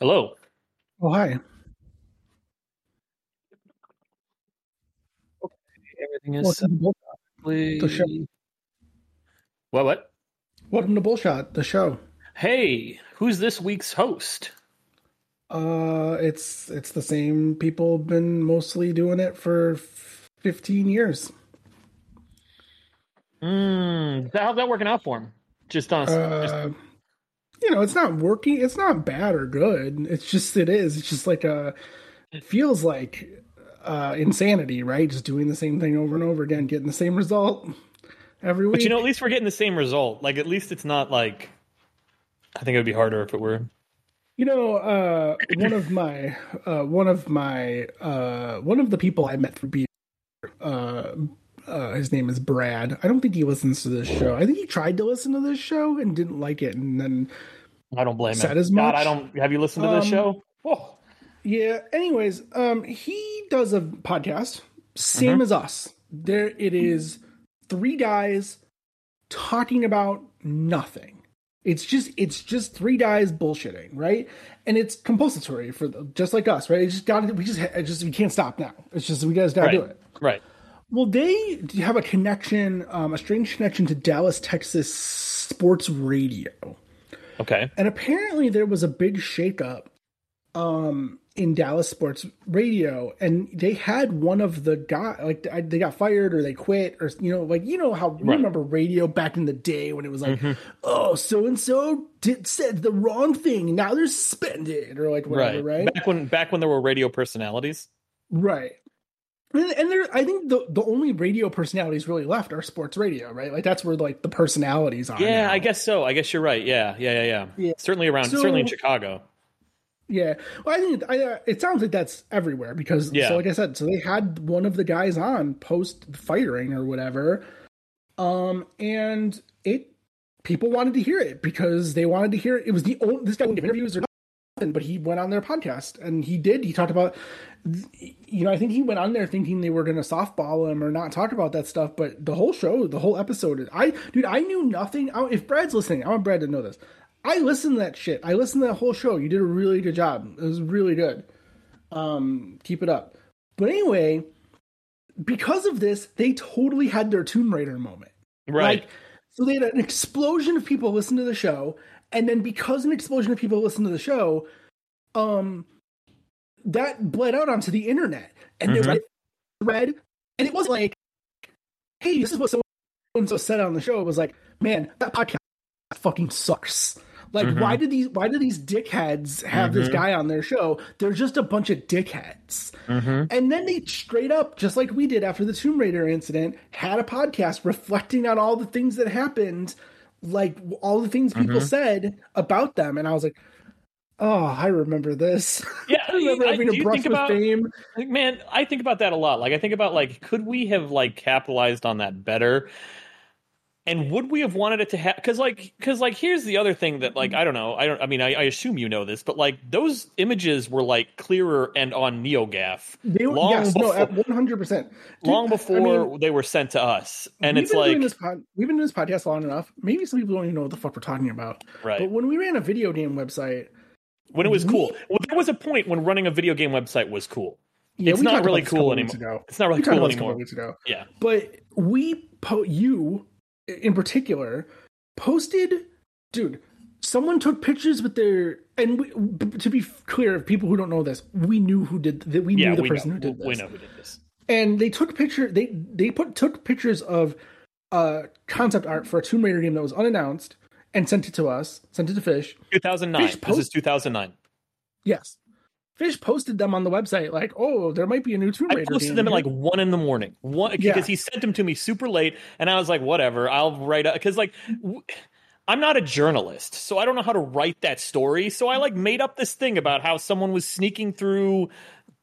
Hello. Oh, hi. Okay, everything is Welcome to, the show. What? What? Welcome to Bullshot, the show. Hey, who's this week's host? Uh, it's it's the same people been mostly doing it for f- 15 years. Mm, how's that working out for him? Just on. just- Uh, you know, it's not working. It's not bad or good. It's just it is. It's just like a it feels like uh insanity, right? Just doing the same thing over and over again, getting the same result every week. but you know, at least we're getting the same result. Like, at least it's not like. I think it would be harder if it were. You know, uh, one of my, uh, one of my, uh, one of the people I met through beer, uh, uh, his name is Brad. I don't think he listens to this show. I think he tried to listen to this show and didn't like it, and then I don't blame him. as God, much? I don't. Have you listened to this Um, show? Oh, yeah. Anyways, um, he does a podcast, same as us. There, it is three guys talking about nothing. It's just it's just three guys bullshitting, right? And it's compulsory for the, just like us, right? It's just got to we just it just we can't stop now. It's just we guys got to right. do it. Right. Well, they have a connection, um, a strange connection to Dallas, Texas sports radio. Okay. And apparently there was a big shakeup um in Dallas sports radio and they had one of the guy like they got fired or they quit or you know like you know how you remember radio back in the day when it was like oh so and so did said the wrong thing now they're suspended or like whatever right Back when back when there were radio personalities. right and, and there I think the the only radio personalities really left are sports radio right like that's where like the personalities are Yeah, now. I guess so. I guess you're right. Yeah, yeah, yeah, yeah. Yeah. Certainly around, So- certainly in Chicago. Yeah, well, I think I, uh, it sounds like that's everywhere because, Yeah. so like I said, so they had one of the guys on post firing or whatever, um, and it people wanted to hear it because they wanted to hear it. It was the only this guy wouldn't give interviews or nothing, but he went on their podcast and he did. He talked about, you know, I think he went on there thinking they were going to softball him or not talk about that stuff, but the whole show, the whole episode, I dude, I knew nothing. I, if Brad's listening, I want Brad to know this. I listened to that shit. I listened to that whole show. You did a really good job. It was really good. Um, keep it up. But anyway, because of this, they totally had their Tomb Raider moment. Right. Like, so they had an explosion of people listen to the show, and then because an explosion of people listen to the show, um, that bled out onto the internet, and Mhm. they read, read, and it wasn't like, "Hey, this is what so and so said on the show." It was like, "Man, that podcast fucking sucks." Like, Mhm. why did these why do these dickheads have this Mhm. guy on their show? They're just a bunch of dickheads. mm-hmm. And then they straight up, just like we did after the Tomb Raider incident, had a podcast reflecting on all the things that happened, like all the things people Mhm. said about them. And I was like, oh, I remember this. Yeah, I remember I- having do a brush with about- fame. Like, man, I think about that a lot. Like I think about like could we have like capitalized on that better? And would we have wanted it to have cuz like cuz like here's the other thing that like I don't know. I don't I mean I, I assume you know this, but like those images were like clearer and on NeoGAF They were, long yes, no, before- at 100%. Dude, long before I mean, they were sent to us. And it's like pod, we've been doing this podcast long enough. Maybe some people don't even know what the fuck we're talking about. right. But when we ran a video game website, when it was we- cool. Well, there was a point when running a video game website was cool. yeah, It's not really about this a cool anymore. It's not really We cool about this a couple anymore. weeks ago. Yeah. but we po- you in particular posted dude someone took pictures with their and we, to be clear of people who don't know this we knew who did that we Yeah, knew the we person know. who did this We know who did this. and they took picture they they put took pictures of uh concept art for a tomb raider game that was unannounced and sent it to us sent it to fish 2009. Fish This is 2009. yes fish posted them on the website like oh there might be a new tomb Raider." I posted them at like one in the morning. One because Yeah. he sent them to me super late, and I was like, whatever, I'll write up." because like. W- I'm not a journalist, so I don't know how to write that story. So I like made up this thing about how someone was sneaking through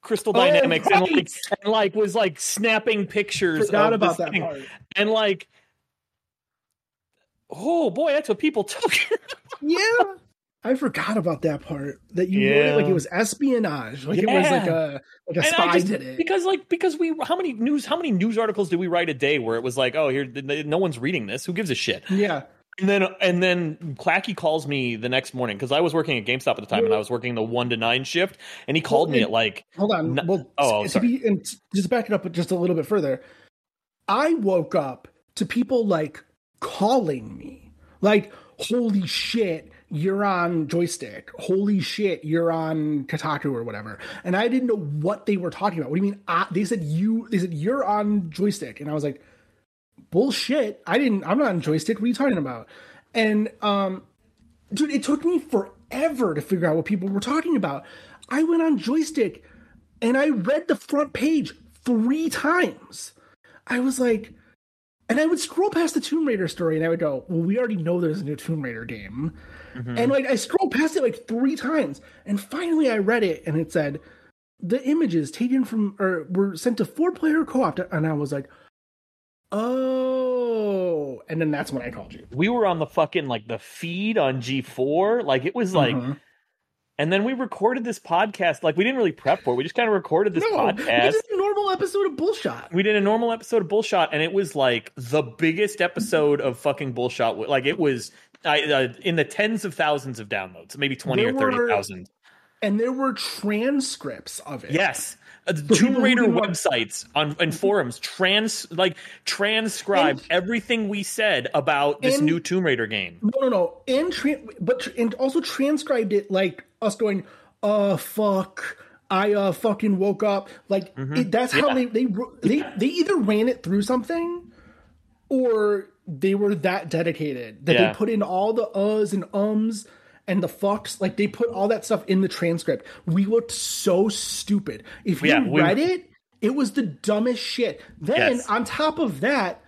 Crystal Oh, Dynamics and, like, and like was like snapping pictures. forgot of about that thing. part And like, oh boy, that's what people took. yeah I forgot about that part. That you wrote Yeah. it like it was espionage, like it was like a like a And spy just- did it. because like because we how many news how many news articles did we write a day where it was like oh here no one's reading this who gives a shit Yeah, And then and then Clacky calls me the next morning because I was working at GameStop at the time and I was working the one to nine shift, and he called me at like Hold on. No- well, oh, to sorry. be, and just back it up just a little bit further. I woke up to people like calling me, like, "Holy shit, you're on Joystiq! Holy shit, you're on Kotaku or whatever." And I didn't know what they were talking about. What do you mean? I, they said you. They said you're on Joystiq, and I was like, "Bullshit! I didn't. I'm not on Joystiq. What are you talking about?" And um, dude, it took me forever to figure out what people were talking about. I went on Joystiq and I read the front page three times. I was like, and I would scroll past the Tomb Raider story and I would go, well, we already know there's a new Tomb Raider game. And like, I scrolled past it like three times. And finally I read it and it said, the images taken from, or were sent to four player co op. And I was like, oh. And then that's when I called you. we were on the fucking like the feed on G4. Like it was like Mhm. And then we recorded this podcast. Like we didn't really prep for it. We just kind of recorded this no, podcast. this is a normal episode of Bullshot. We did a normal episode of Bullshot, and it was like the biggest episode of fucking Bullshot. Like it was I, uh, in the tens of thousands of downloads, maybe twenty There or thirty thousand. And there were transcripts of it. Yes. Uh, Tomb Raider websites on and forums trans like transcribed And- everything we said about this and- new Tomb Raider game. No, no, no. And tra- but tr- and also transcribed it like us going, "Uh, fuck." I uh fucking woke up like it, that's how Mm-hmm. They they they they either ran it through something or they were that dedicated that Yeah. they put in all the uhs and ums and the fox like they put all that stuff in the transcript. We looked so stupid. If you Yeah, we- read it, it was the dumbest shit. Then Yes. on top of that,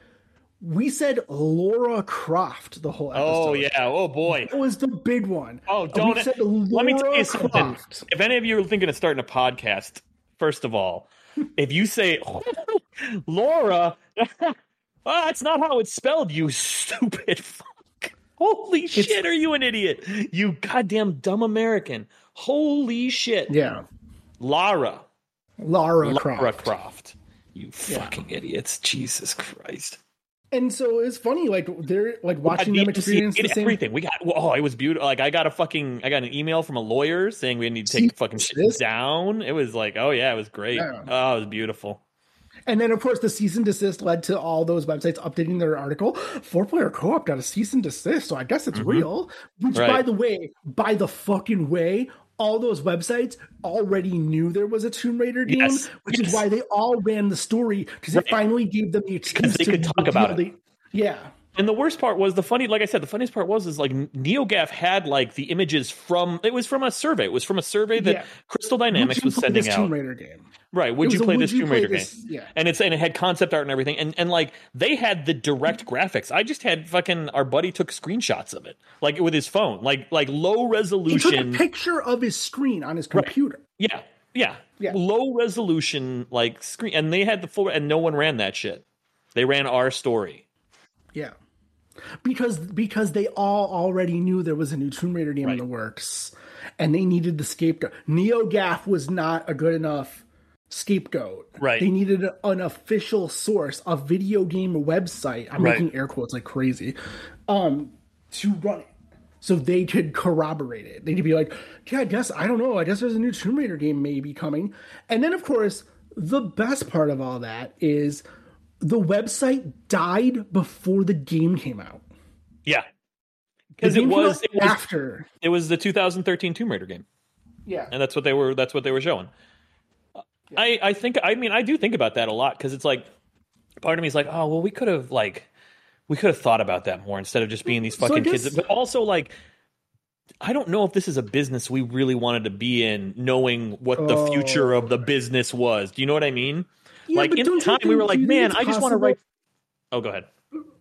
we said Laura Croft the whole episode. Oh yeah, oh boy. That was the big one. Oh, We don't said let me tell you something. Croft. If any of you are thinking of starting a podcast, first of all, if you say Laura, well, that's not how it's spelled, you stupid Holy shit, are you an idiot? You goddamn dumb American. Holy shit. Yeah, Lara. Laura, Lara Croft. Croft. You fucking idiots. Jesus Christ. And so it's funny, like they're like watching them experience the same. everything. We got oh, it was beautiful. Like I got a fucking I got an email from a lawyer saying we need to take See, fucking shit this- down. It was like, oh yeah, it was great. Yeah. Oh, it was beautiful. And then, of course, the cease and desist led to all those websites updating their article. Four player co op got a cease and desist, so I guess it's real. Which, Mm-hmm. Right. by the way, by the fucking way, all those websites already knew there was a Tomb Raider game, Yes, which yes. is why they all ran the story because it finally gave them the excuse to talk about reveal the- yeah, And the worst part was the funny, like I said, the funniest part was is like NeoGaf had like the images from it was from a survey. It was from a survey that Yeah. Crystal Dynamics was sending out. Tomb Raider game. Right? Would you a play would this you Tomb Raider game? yeah. And it's and it had concept art and everything, and and like they had the direct graphics. I just had fucking our buddy took screenshots of it, like with his phone, like like low resolution. He took a picture of his screen on his computer. Yeah, yeah, Yeah. low resolution like screen, and they had the full, and no one ran that shit. They ran our story. Yeah. Because because they all already knew there was a new Tomb Raider game in the works and they needed the scapegoat. NeoGAF was not a good enough scapegoat. Right. They needed an official source, a video game website. I'm Right. making air quotes like crazy. Um to run it. So they could corroborate it. They could be like, yeah, I guess I don't know. I guess there's a new Tomb Raider game maybe coming. And then of course, the best part of all that is the website died before the game came out. Yeah, because it was it was after. it was the 2013 Tomb Raider game. Yeah. and that's what they were that's what they were showing i i think i mean i do think about that a lot because it's like part of me is like oh well we could have like we could have thought about that more instead of just being these So fucking guess- kids but also like i don't know if this is a business we really wanted to be in knowing what the oh. future of the business was do you know what i mean Yeah, like in don't the time we were like do you think man i just want to write oh go ahead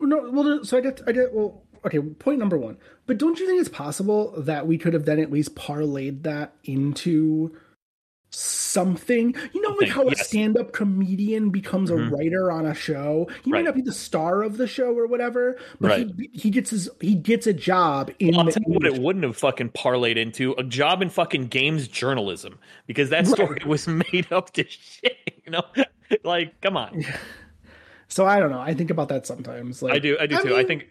No, well, so I get, I get, well, okay, point number one. But don't you think it's possible that we could have then at least parlayed that into something? You know, like how a stand up comedian becomes Mhm. a writer on a show? He Right. may not be the star of the show or whatever, but Right. he, he gets his, he gets a job in I'll tell you what it wouldn't have fucking parlayed into a job in fucking games journalism because that story was made up to shit. You know, like come on. So I don't know. I think about that sometimes. Like I do. I do too. I think.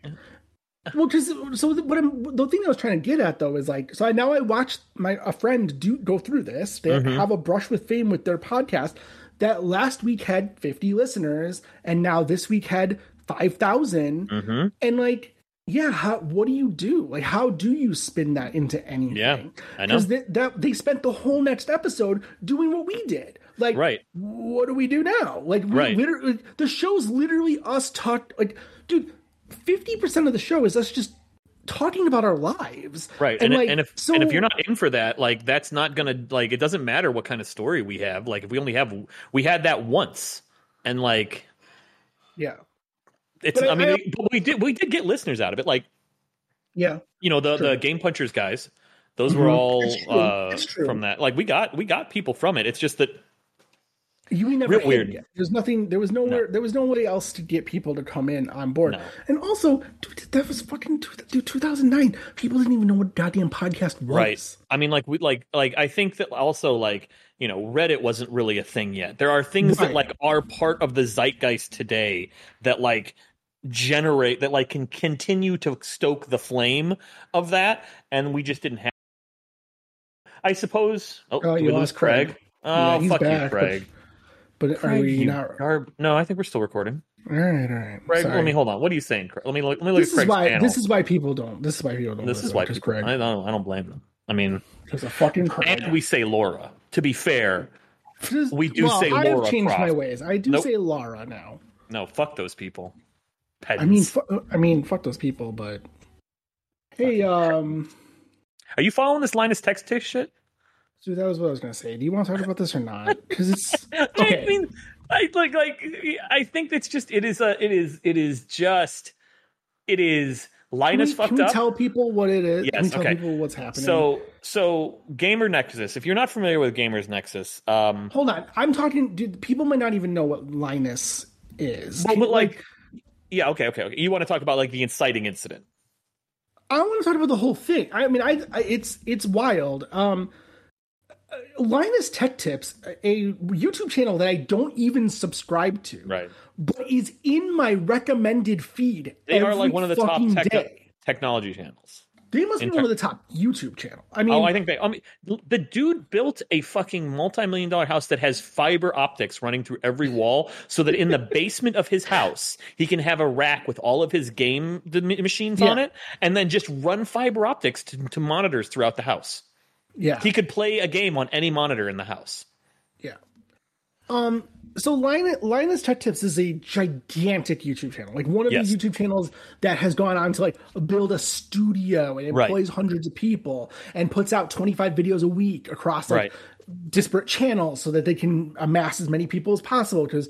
well, because so what I'm the thing I was trying to get at though is like so I now I watched my a friend do go through this. They Mm-hmm. have a brush with fame with their podcast that last week had 50 listeners and now this week had 5,000 Mm-hmm. and like yeah how, what do you do like how do you spin that into anything Yeah, I know. because they, that they spent the whole next episode doing what we did like Right. what do we do now like we Right. literally the show's literally us talk like dude 50% of the show is us just talking about our lives Right. And, like and if so and if you're not in for that, like that's not gonna like it doesn't matter what kind of story we have. Like if we only have we had that once. And like yeah it's But I- I, mean I- we, but we did we did get listeners out of it. Like, yeah you know, the True. the game punchers guys, those were Mhm. all It's true. uh It's true. from that. Like we got we got people from it. It's just that you never Real weird. yet. There's nothing. There was nowhere. There was no way else to get people to come in on board. No. And also, dude, that was fucking dude, 2009. People didn't even know what goddamn podcast was. Right. I mean, like we like like I think that also like you know Reddit wasn't really a thing yet. There are things that like are part of the zeitgeist today that like generate that like can continue to stoke the flame of that, and we just didn't have. I suppose. Oh, Oh, you lost Craig. Oh, Yeah, fuck back, you, Craig. But are Craig, we not? garb- No, I think we're still recording. All right, all right. Craig, Sorry. let me hold on. What are you saying? Craig? Let me look. Let me look This at is Craig's why. panel. This is why people don't. This is why people don't. This is why people. Craig. I don't. I don't blame them. I mean, There's a fucking Craig. and we say Laura. To be fair, we do well, say Laura. I've changed Croft. my ways. I do Nope. say Laura now. No, fuck those people. Pedants. I mean, fu- I mean, fuck those people. But hey, um, are you following this Linus Tech Tips shit? Dude, that was what I was gonna say. Do you want to talk about this or not? Because it's okay. I mean, I like like I think it's just it is a it is it is just it is Can Linus we, fucked can we up. tell people what it is? can Yes, tell okay. people what's happening? so so Gamer Nexus. If you're not familiar with Gamers Nexus, um, hold on. I'm talking. Dude, people might not even know what Linus is. well, but like, yeah, okay, okay, okay. You want to talk about like the inciting incident? I want to talk about the whole thing. I mean, I, I it's it's wild. Um, Linus Tech Tips, a YouTube channel that I don't even subscribe to, Right. but is in my recommended feed. They are like one of the top tech- technology channels. They must be one of the top YouTube channel. I mean, Oh, I think they. I mean, the dude built a fucking multi-million dollar house that has fiber optics running through every wall, so that in the basement of his house he can have a rack with all of his game machines on it, and then just run fiber optics to, to monitors throughout the house. Yeah, He could play a game on any monitor in the house. yeah. Um. So Linus, Linus Tech Tips is a gigantic YouTube channel, like one of Yes. the YouTube channels that has gone on to like build a studio and Right. employs hundreds of people and puts out 25 videos a week across like Right. disparate channels so that they can amass as many people as possible because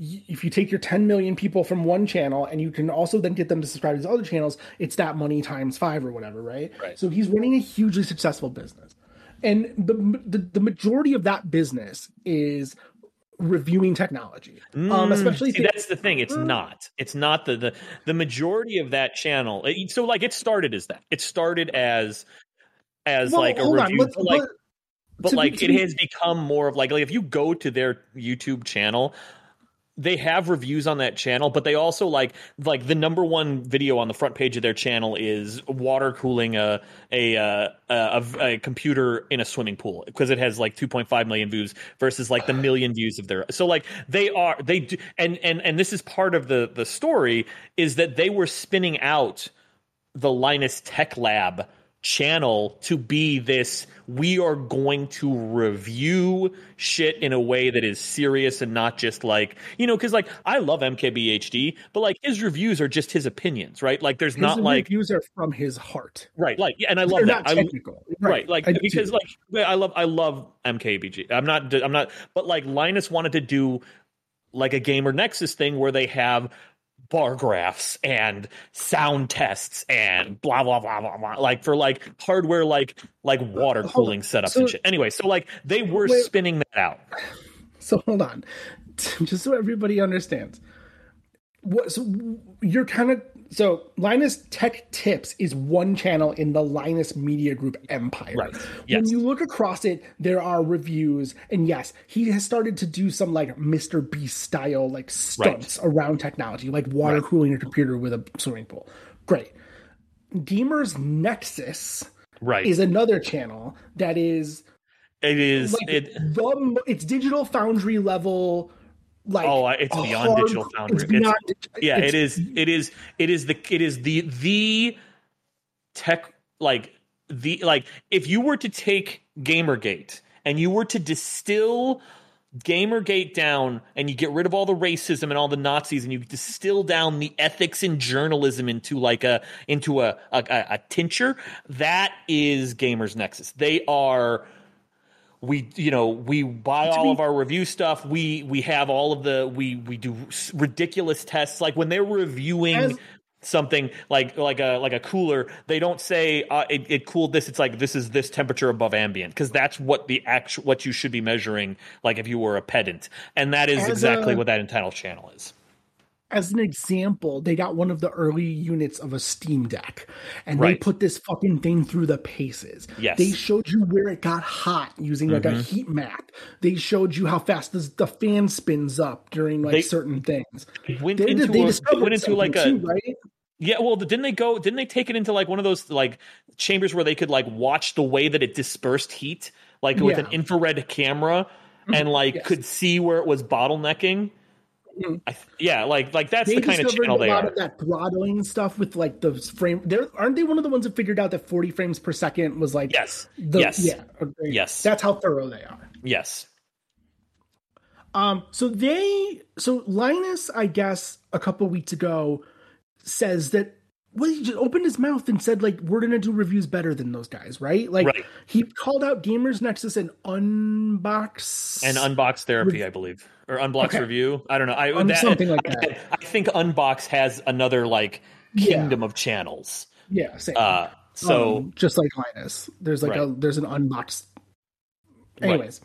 if you take your 10 million people from one channel and you can also then get them to subscribe to these other channels it's that money times five or whatever right, Right. so he's running a hugely successful business and the, the the majority of that business is reviewing technology um especially Mm, See, thi- that's the thing. It's not. It's not the the the majority of that channel. it- So like, it started as that. It started as as Well, like a on, review. but, like, but- but to be- it has become more of like like if you go to their YouTube channel, they have reviews on that channel, but they also like like the number one video on the front page of their channel is water cooling a a uh, a, a computer in a swimming pool because it has like 2.5 million views versus like the million views of their so like they are they do and and and this is part of the the story is that they were spinning out the Linus Tech Lab channel to be this we are going to review shit in a way that is serious and not just like you know because like i love mkbhd but like his reviews are just his opinions right? Like there's his not like reviews are from his heart. Right like yeah, and i love they're that. Not I, technical. Right. Like I because too. like i love i love mkbhd i'm not i'm not but like linus wanted to do like a gamer nexus thing where they have bar graphs and sound tests and blah blah blah blah blah like for like hardware like like water cooling setups So- and shit anyway so like they were Wait. spinning that out So hold on, just so everybody understands. What so you're kind of so Linus Tech Tips is one channel in the Linus Media Group empire. Right. When you look across it, there are reviews, and yes, he has started to do some like Mr. Beast style like stunts around technology, like water cooling a computer with a swimming pool. Great. Gamers Nexus right is another channel that is it is like it the it's digital foundry level like oh it's beyond hard- digital foundry. it's It's- beyond, yeah it's- it is it is it is the it is the the tech like the like if you were to take gamergate and you were to distill gamergate down and you get rid of all the racism and all the nazis and you distill down the ethics in journalism into like a into a a, a, a tincture that is gamers nexus. They are we you know we buy all of our review stuff. We we have all of the we we do ridiculous tests. Like when they're reviewing As- something like like a like a cooler they don't say uh, it, it cooled this it's like this is this temperature above ambient. Because that's what the actual what you should be measuring like if you were a pedant. And that is As exactly a- what that entitled channel is as an example, they got one of the early units of a Steam Deck, and they put this fucking thing through the paces. Yes. They showed you where it got hot using like a Mm-hmm. heat map. They showed you how fast the, the fan spins up during like They- certain things. went They, into they a, discovered went into like a too, right? Yeah, well, didn't they go? Didn't they take it into like one of those like chambers where they could like watch the way that it dispersed heat, like with Yeah. an infrared camera, and like Yes. could see where it was bottlenecking? Mhm. I, th- yeah, like like that's They the kind of channel a they lot are. of that throttling stuff with like the frame. There aren't they one of the ones that figured out that 40 frames per second was like Yes, the, yes, yeah. Yes. that's how thorough they are. yes, Um, so they, so Linus, I guess, a couple weeks ago, says that well, he just opened his mouth and said like we're gonna do reviews better than those guys, right? Like Right. he called out Gamers Nexus and Unbox and unbox therapy, I believe, or unbox Okay. review. I don't know. I Um, that, something like I, that. I think unbox has another like Yeah. kingdom of channels. yeah, same. Uh, so Um, just like Linus, there's like a there's an Unbox. Right. Anyways,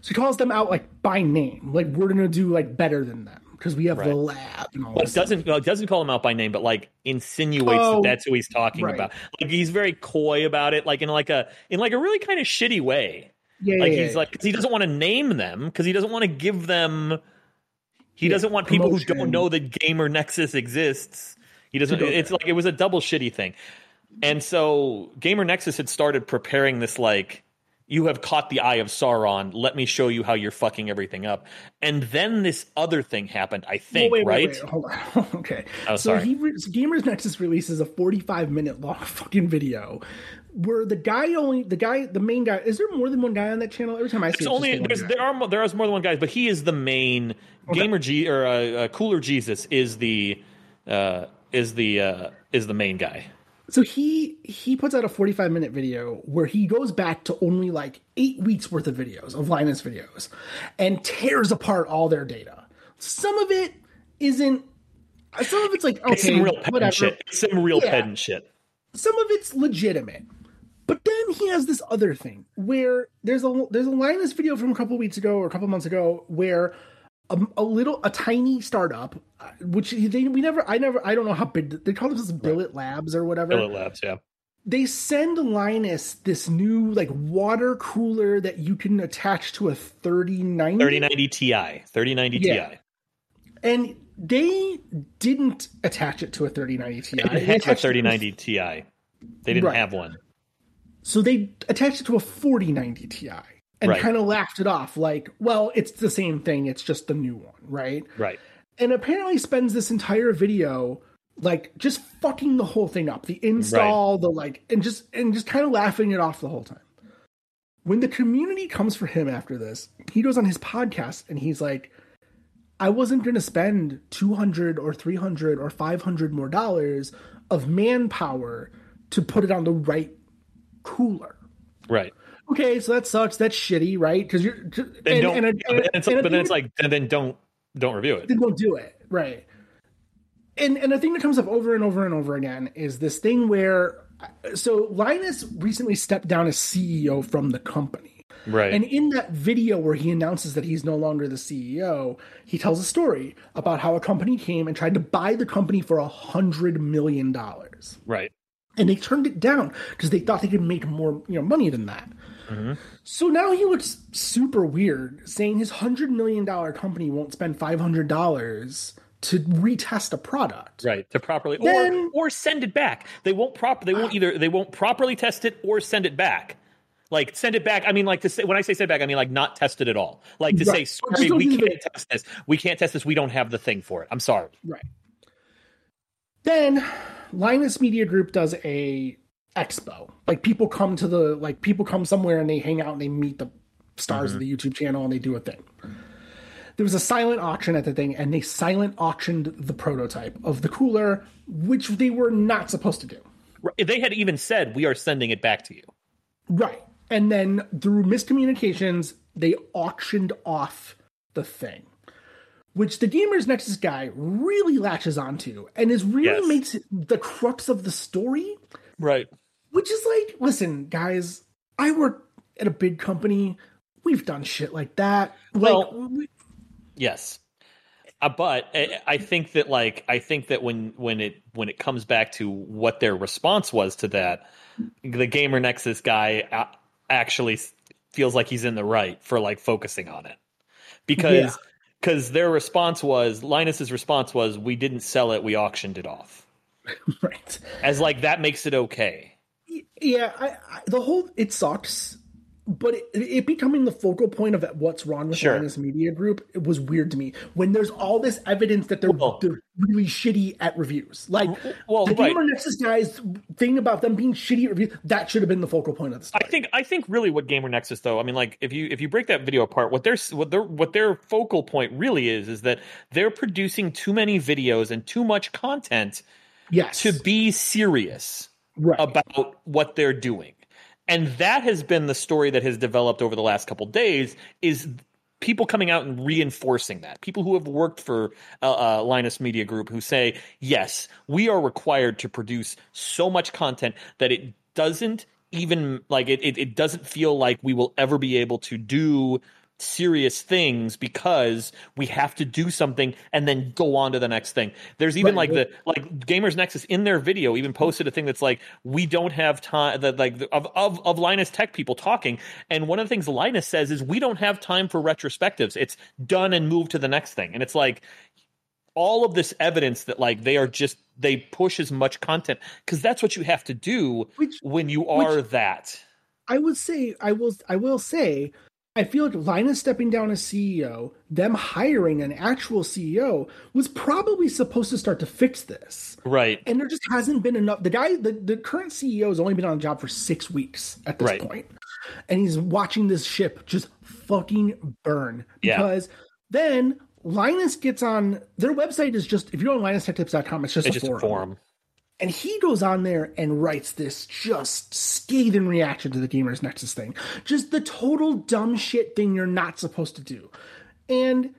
so he calls them out like by name, like we're gonna do like better than them because we have the lab and all Well, this. doesn't well, doesn't call him out by name, but like insinuates Oh, that that's who he's talking right. about. Like he's very coy about it, like in like a in like a really kind of shitty way. Yeah, Like yeah, he's yeah. like he doesn't want to name them because he doesn't want to give them. He doesn't want people who don't know that Gamer Nexus exists. He doesn't. It's like it was a double shitty thing, and so Gamer Nexus had started preparing this like. You have caught the eye of Sauron. Let me show you how you're fucking everything up. And then this other thing happened, I think, Well, wait, right? wait, wait, hold on. okay. Oh, so sorry. he re- so Gamers Nexus releases a 45 minute long fucking video where the guy only the guy the main guy is there more than one guy on that channel? Every time I see it's only just the there are there is more than one guy, but he is the main gamer. G or uh, uh, Cooler Jesus is the uh, is the uh, is the main guy. So he he puts out a 45 minute video where he goes back to only like eight weeks worth of videos of Linus videos and tears apart all their data. Some of it isn't. Some of it's like okay, It's some real pedant whatever. shit. It's some real Yeah. pedant shit. some of it's legitimate. But then he has this other thing where there's a there's a Linus video from a couple weeks ago or a couple months ago where a, a little a tiny startup, uh, which they we never I never I don't know how big they call this Billet Labs or whatever. Billet Labs, yeah. They send Linus this new like water cooler that you can attach to a 3090 3090 Ti. 3090 Yeah. Ti. and they didn't attach it to a 3090 Ti. They didn't They have a attached it to 3090 Ti. They didn't Right. have one. So they attached it to a 4090 Ti and Right. kind of laughed it off like, well, it's the same thing, it's just the new one, right? Right. And apparently spends this entire video like just fucking the whole thing up. The install, the like and just and just kind of laughing it off the whole time. When the community comes for him after this, he goes on his podcast and he's like I wasn't going to spend 200 or 300 or 500 more dollars of manpower to put it on the right cooler Right. okay, so that sucks. That's shitty, right? Because you're and, don't. and, and, but then it's, and but then it's like then, then don't don't review it. then don't do it, right? And and the thing that comes up over and over and over again is this thing where so Linus recently stepped down as CEO from the company. Right. And in that video where he announces that he's no longer the CEO, he tells a story about how a company came and tried to buy the company for a hundred million dollars. right. And they turned it down because they thought they could make more you know money than that. Mm-hmm. So now he looks super weird, saying his hundred million dollar company won't spend five hundred dollars to retest a product. right to properly Then- or or send it back. They won't prop they won't ah. either they won't properly test it or send it back. Like send it back i mean like to say when i say send it back i mean like not test it at all. Like to say Right. Just sorry we can't test this. We can't test this. We don't have the thing for it. I'm sorry. Right. Then Linus Media Group does a expo. Like people come to the like people come somewhere and they hang out and they meet the stars of the mm-hmm. YouTube channel and they do a thing. There was a silent auction at the thing and they silent auctioned the prototype of the cooler, which they were not supposed to do. They had even said we are sending it back to you Right. And then through miscommunications, they auctioned off the thing, which the Gamers Nexus guy really latches onto and is really Yes. makes it the crux of the story, right which is like, listen, guys, I work at a big company. We've done shit like that. Well- like, we- Yes. Uh, but I, I think that like I think that when when it when it comes back to what their response was to that, the gamer nexus guy actually feels like he's in the right for like focusing on it because Yeah. Because their response was Linus's response was we didn't sell it we auctioned it off right. as like that makes it okay Yeah, I, I, the whole it sucks, but it, it becoming the focal point of what's wrong with Sure. Linus Media Group it was weird to me. When there's all this evidence that they're Well- they're really shitty at reviews, like well, the right. Gamer Nexus guys thing about them being shitty at reviews, that should have been the focal point of this. I think I think really what Gamer Nexus though, I mean like if you if you break that video apart, what their what their what their focal point really is is that they're producing too many videos and too much content yes, to be serious right. about what they're doing. And that has been the story that has developed over the last couple days is people coming out and reinforcing that. People who have worked for uh, uh, Linus Media Group who say, yes, we are required to produce so much content that it doesn't even like it, it, it doesn't feel like we will ever be able to do serious things because we have to do something and then go on to the next thing. There's even Right. like the like Gamers Nexus in their video even posted a thing that's like we don't have time that like of of of Linus Tech people talking and one of the things Linus says is we don't have time for retrospectives. It's done and move to the next thing. And it's like all of this evidence that like they are just they push as much content because that's what you have to do Which- when you are that. I would say I will I will say I feel like Linus stepping down as CEO, them hiring an actual CEO was probably supposed to start to fix this. Right. And there just hasn't been enough. The guy, the, the current CEO has only been on the job for six weeks at this Right. point. And he's watching this ship just fucking burn. Yeah. Because then Linus gets on their website is just if you go on linustechtips.com, it's just It's a just forum. a forum. And he goes on there and writes this just scathing reaction to the Gamers Nexus thing. Just the total dumb shit thing you're not supposed to do. And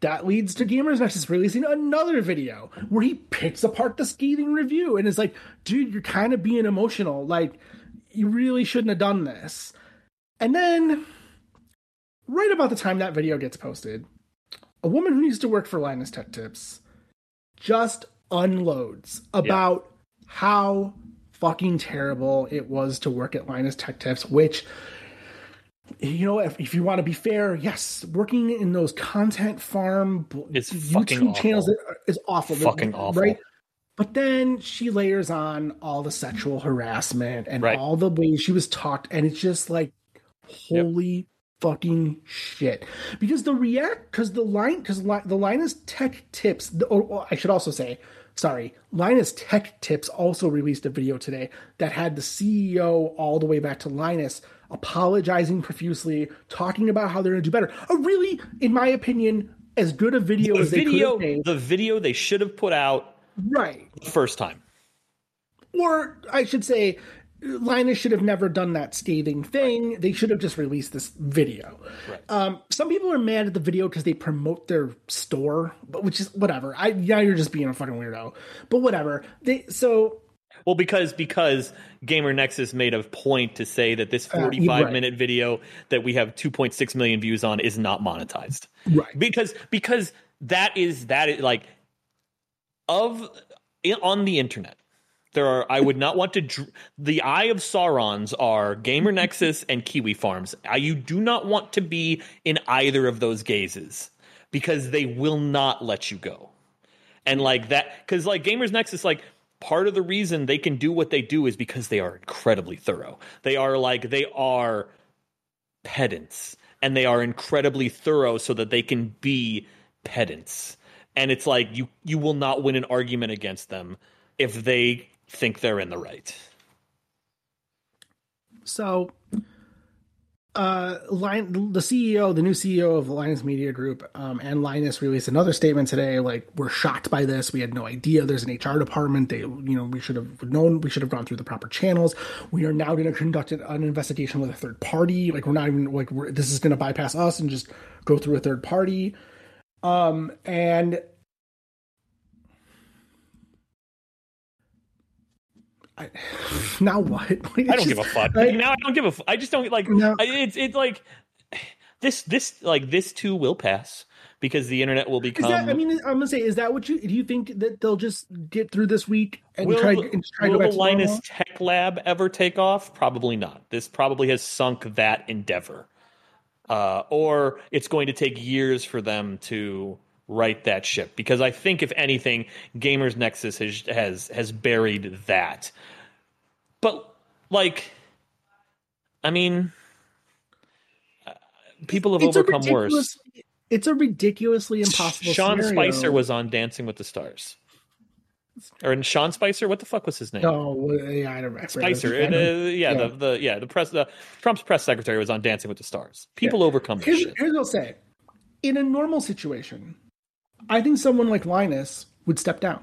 that leads to Gamers Nexus releasing another video where he picks apart the scathing review and is like, dude, you're kind of being emotional. Like, you really shouldn't have done this. And then, right about the time that video gets posted, a woman who used to work for Linus Tech Tips just unloads about how fucking terrible it was to work at Linus Tech Tips, which you know, if, if you want to be fair, yes, working in those content farm It's YouTube channels is awful. Fucking awful. right? But then she layers on all the sexual harassment and Right. all the ways she was talked, and it's just like, holy fucking shit. Because the react, because the line, because li- the Linus Tech Tips, the, or I should also say, sorry, Linus Tech Tips also released a video today that had the CEO all the way back to Linus apologizing profusely, talking about how they're going to do better. A really, in my opinion, as good a video The as they could video have made. the video they should have put out Right. the first time. Or I should say, Linus should have never done that scathing thing. They should have just released this video. Right. Um, some people are mad at the video because they promote their store, but which is whatever. I yeah, you're just being a fucking weirdo. But whatever. They so Well, because because Gamer Nexus made a point to say that this Uh, 45 right. minute video that we have 2.6 million views on is not monetized. right. Because because that is that is like of on the internet. There are I would not want to dr- the eye of Saurons are Gamer Nexus and Kiwi Farms. You do not want to be in either of those gazes because they will not let you go. and like that because like Gamers Nexus like part of the reason they can do what they do is because they are incredibly thorough. They are like they are pedants and they are incredibly thorough so that they can be pedants. And it's like you you will not win an argument against them if they think they're in the right. So uh, the CEO, the new CEO of Linus Media Group, um, and Linus released another statement today. Like, we're shocked by this. We had no idea. There's an HR department. They, you know, we should have known. We should have gone through the proper channels. We are now going to conduct an investigation with a third party. Like, we're not even like this is going to bypass us and just go through a third party. Um, and I, now what? Like, I don't just, give a fuck. Like, now I don't give a. F- I just don't like. No. It's it's like this this like this too will pass because the internet will become. That, I mean, I'm gonna say, is that what you do? You think that they'll just get through this week and will, try, and try will to go the Linus Tech Lab ever take off? Probably not. This probably has sunk that endeavor, uh, or it's going to take years for them to right that ship because I think if anything, Gamers Nexus has has has buried that. But like, I mean, uh, people have it's overcome worse. It's a ridiculously impossible. Sean scenario. Spicer was on Dancing with the Stars. Or in Sean Spicer, what the fuck was his name? Oh, yeah, I don't Spicer, uh, yeah, yeah, the the yeah the press the Trump's press secretary was on Dancing with the Stars. People yeah. overcome here's, shit. Here's what I'll say: in a normal situation, I think someone like Linus would step down.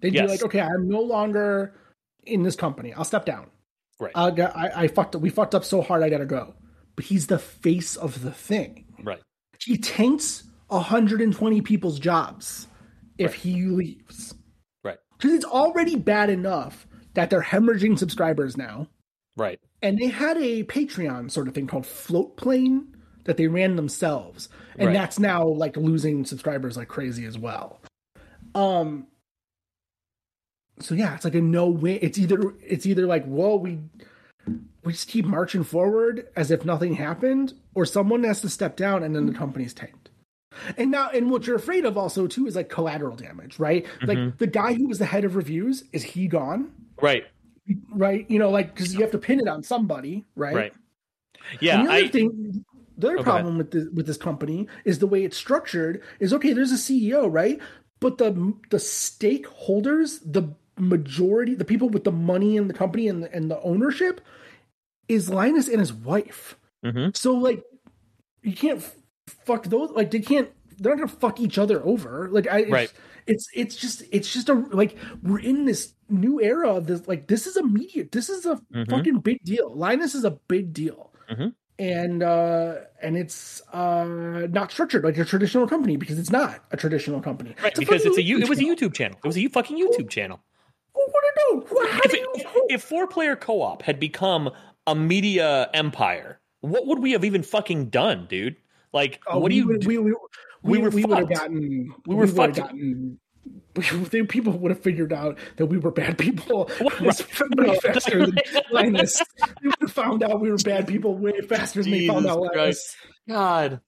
They'd yes. be like, okay, I'm no longer in this company. I'll step down. Right. Uh, I, I, I fucked up. We fucked up so hard. I gotta go. But he's the face of the thing. Right. He taints 120 people's jobs if right. he leaves. Right. Because it's already bad enough that they're hemorrhaging subscribers now. Right. And they had a Patreon sort of thing called Floatplane that they ran themselves and right. that's now like losing subscribers like crazy as well. Um so yeah it's like a no win it's either it's either like whoa we we just keep marching forward as if nothing happened or someone has to step down and then the company's tanked. And now and what you're afraid of also too is like collateral damage right? Mm-hmm. like the guy who was the head of reviews is he gone? Right. Right you know like because you have to pin it on somebody right? Right. Yeah I, thing the other okay. problem with this, with this company is the way it's structured. Is okay. There's a CEO, right? But the the stakeholders, the majority, the people with the money in the company and the, and the ownership, is Linus and his wife. Mm-hmm. So like, you can't fuck those. Like they can't. They're not gonna fuck each other over. Like I. Right. It's it's just it's just a like we're in this new era of this like this is a media this is a mm-hmm. fucking big deal. Linus is a big deal. Mm-hmm and uh and it's uh not structured like a traditional company because it's not a traditional company. Right it's because it's a it was a youtube channel. It was a fucking youtube channel. well, what do know if, it, if four player co-op had become a media empire what would we have even fucking done dude? Like oh, what do you would, we, we, we, we, were we would have gotten we were, we were gotten people would have figured out that we were bad people. Way faster than Linus. We would have found out we were bad people way faster than Jesus they found out Linus. God,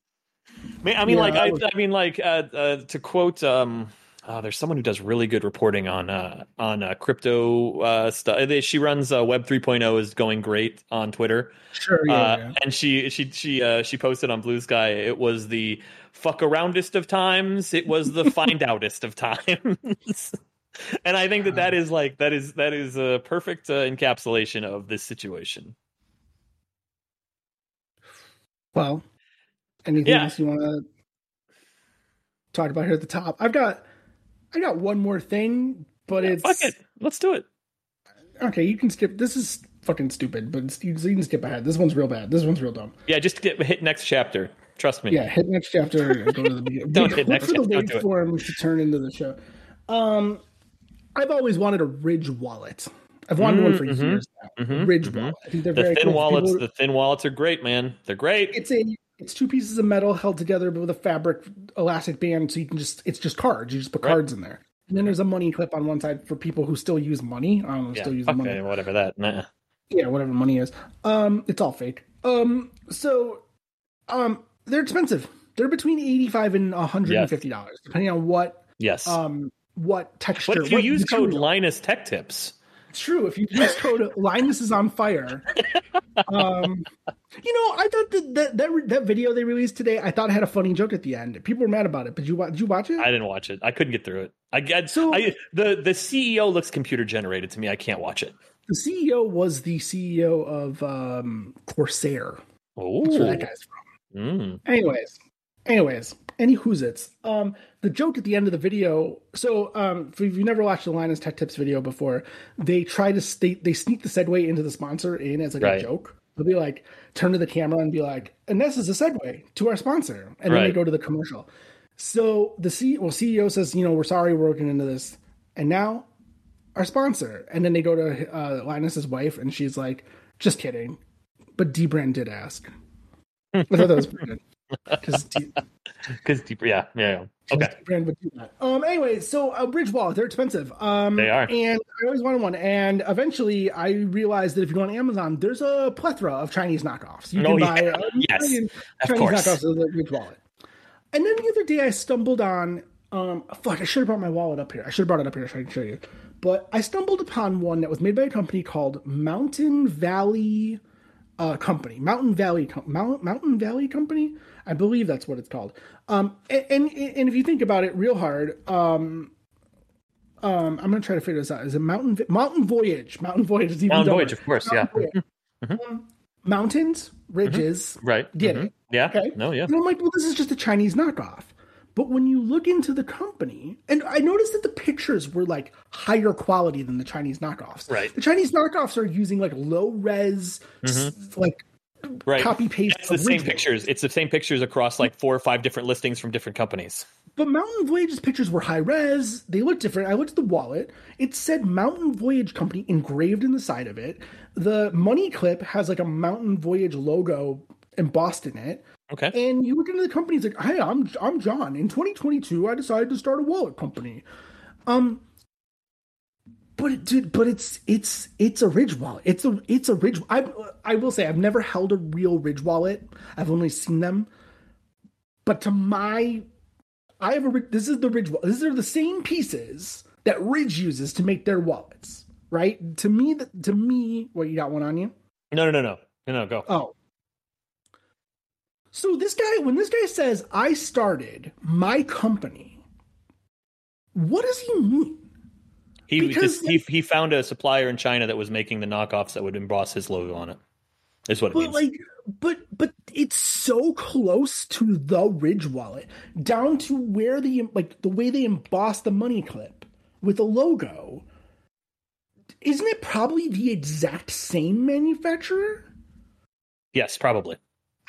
I mean, yeah, like, I, was... I, mean, like, uh, uh, to quote, um, uh, there's someone who does really good reporting on uh, on uh, crypto uh, stuff. She runs uh, Web 3.0 is going great on Twitter. Sure, yeah, uh, yeah. and she she she uh, she posted on Blue Sky. It was the fuck aroundest of times. It was the find outest of times. and I think that that is like that is that is a perfect uh, encapsulation of this situation. Well, anything yeah. else you want to talk about here at the top? I've got I got one more thing, but yeah, it's fuck it. Let's do it. Okay, you can skip. This is fucking stupid, but you can skip ahead. This one's real bad. This one's real dumb. Yeah, just get, hit next chapter. Trust me. Yeah, hit next chapter. go to the beginning. Don't hit next for the waveform to turn into the show. Um, I've always wanted a Ridge wallet. I've wanted mm, one for mm-hmm, years now. Mm-hmm, Ridge mm-hmm. wallet. I think they're the very thin cool. wallets. People, the thin wallets are great, man. They're great. It's a it's two pieces of metal held together with a fabric elastic band, so you can just it's just cards. You just put right. cards in there. And then there's a money clip on one side for people who still use money. I don't know, yeah, still use money. Whatever that. Nah. Yeah, whatever money is. Um, it's all fake. Um, so, um, they're expensive. They're between eighty five and one hundred and fifty dollars, yes. depending on what yes um what texture. What if you use code material. Linus Tech Tips? It's true. If you use code Linus is on fire. Um, you know, I thought that, that that that video they released today, I thought it had a funny joke at the end. People were mad about it, but you did you watch it? I didn't watch it. I couldn't get through it. I get So- I, the the CEO looks computer generated to me. I can't watch it. the CEO was the CEO of um, Corsair. Oh, That's where that guy's from. Mm. Anyways, anyways, any who's it's. Um, the joke at the end of the video. So, um, if you've never watched the Linus Tech Tips video before, they try to they they sneak the segue into the sponsor in as like Right. a joke. They'll be like, turn to the camera and be like, and this is a segue to our sponsor, and then they go to the commercial. So the C well CEO says, you know, we're sorry we're looking into this, and now our sponsor, and then they go to uh, Linus's wife, and she's like, just kidding, but dbrand did ask. I thought that was pretty good because Because deeper, yeah, yeah. yeah. Okay. brand would do that. Um. Anyway, so uh, Ridge Wallet, they're expensive. Um. They are. and I always wanted one. And eventually, I realized that if you go on Amazon, there's a plethora of Chinese knockoffs. You Oh, can buy yeah. uh, Yes, million Chinese knockoffs of the Ridge Wallet. And then the other day, I stumbled on. Um. Fuck! I should have brought my wallet up here. I should have brought it up here so I can show you. But I stumbled upon one that was made by a company called Mountain Valley uh, company, Mountain Valley, Com- Mount, Mountain Valley Company. I believe that's what it's called. Um, and, and and if you think about it real hard, um, um, I'm gonna try to figure this out. Is it Mountain Mountain Voyage? Mountain Voyage is even Mountain. Voyage, of course, yeah. Mountain Voyage. Um, mountains, ridges. Right. Get Mhm. it? Yeah. Okay. No. Yeah. And I'm like, well, this is just a Chinese knockoff. But when you look into the company, and I noticed that the pictures were like higher quality than the Chinese knockoffs. Right. The Chinese knockoffs are using like low res, s- mm-hmm. like Right. copy paste. It's the same pictures. It's the same pictures across like four or five different listings from different companies. But Mountain Voyage's pictures were high res. They looked different. I looked at the wallet. It said Mountain Voyage Company engraved in the side of it. The money clip has like a Mountain Voyage logo embossed in it. Okay. And you look into the company, it's like, hey, I'm I'm John. In 2022, I decided to start a wallet company. Um, but it, dude, but it's it's it's a Ridge wallet. It's a it's a Ridge. I I will say I've never held a real Ridge wallet. I've only seen them. But to my, I have a this is the Ridge wallet. These are the same pieces that Ridge uses to make their wallets. Right? To me, that to me, what you got one on you? No. No. No. No. No. No. Go. Oh. So this guy, when this guy says, I started my company, what does he mean? He because- just, he he found a supplier in China that was making the knockoffs that would emboss his logo on it. Is what it But means. like, but but it's so close to the Ridge wallet, down to where the like the way they emboss the money clip with the logo. Isn't it probably the exact same manufacturer? yes, probably.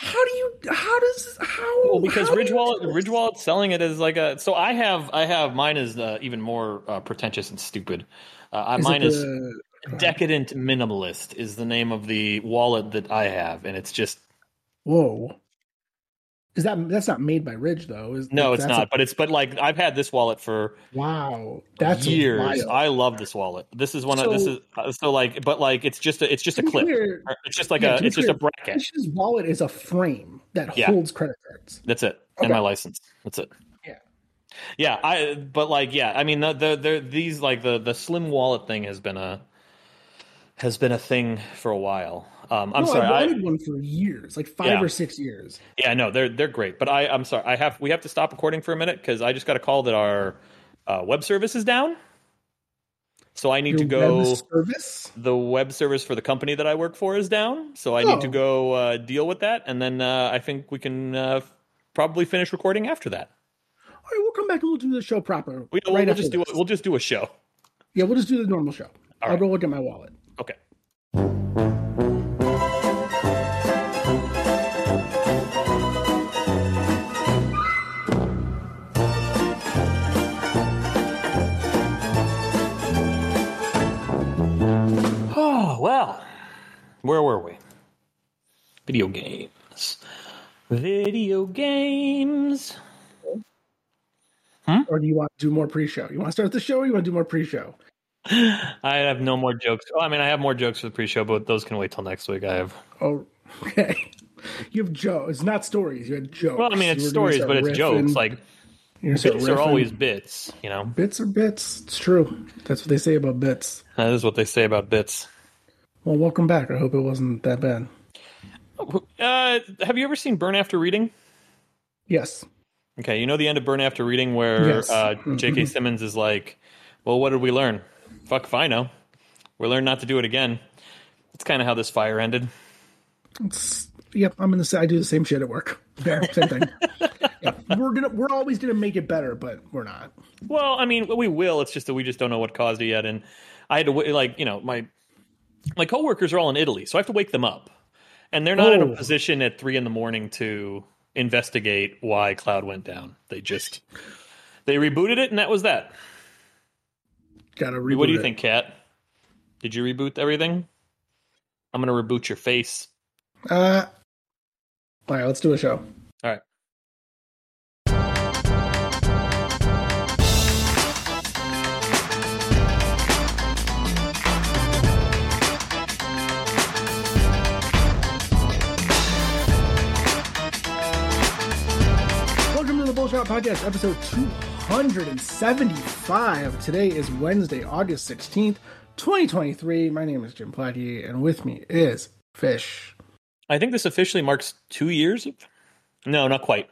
How do you? How does? How? Well, because how do Ridge Wallet. Ridge Wallet's selling it as like a. So I have, I have mine is uh, even more uh, pretentious and stupid. Uh, Is mine is Decadent Minimalist is the name of the wallet that I have, and it's just Whoa. Is that that's not made by Ridge though? Is no, it's not. but it's but like I've had this wallet for wow, that's years. I love this wallet. This is one of this is uh, so like, but like it's just a, it's just a clip. clear, It's just like Yeah, a it's just a bracket. Ridge's wallet is a frame that Yeah. holds credit cards. That's it. Okay. And my license. That's it. Yeah. Yeah, I but like yeah, I mean the the, the these like the the slim wallet thing has been a has been a thing for a while. Um, I'm no, sorry. I I, wanted one for years, like five Yeah. or six years. yeah, no, they're they're great. But I I'm sorry. I have we have to stop recording for a minute because I just got a call that our uh, web service is down. So I need to go. web service. The web service for the company that I work for is down, so I need to Oh. go uh, deal with that, and then uh, I think we can uh, probably finish recording after that. All right, we'll come back and we'll do the show proper. We, will right we'll just do this. a, we'll just do a show. Yeah, we'll just do the normal show. I'll right. go look at my wallet. Okay. Where were we? Video games. Video games. Hmm? Or do you want to do more pre-show? You want to start the show, or you want to do more pre-show? I have no more jokes. Oh, I mean, I have more jokes for the pre-show, but those can wait till next week. I have. Oh, okay. You have Joe. It's not stories. You had jokes. Well, I mean, it's stories, start but it's jokes. Like, You're Bits are always bits, you know. bits are bits. It's true. That's what they say about bits. That is what they say about bits. Well, welcome back. I hope it wasn't that bad. Uh, have you ever seen Burn After Reading? Yes. Okay, you know the end of Burn After Reading where Yes. uh, J.K. Simmons is like, "Well, what did we learn? Fuck if I know. We learned not to do it again." That's kind of how this fire ended. It's yep. I'm in the. I do the same shit at work. Yeah, same thing. yeah, we're gonna. We're always gonna make it better, but we're not. Well, I mean, we will. It's just that we just don't know what caused it yet. And I had to wait, like, you know, my my coworkers are all in Italy, so I have to wake them up, and they're not in Oh. a position at three in the morning to investigate why Cloud went down. They just they rebooted it, and that was that. Gotta reboot what do you it. think, Kat? Did you reboot everything? I'm gonna reboot your face. Uh, all right, let's do a show. Welcome to the Bullshot Podcast, episode 275. Today is Wednesday, August 16th, 2023. My name is Jim Platty, and with me is Fish. I think this officially marks two years. Of... No, not quite.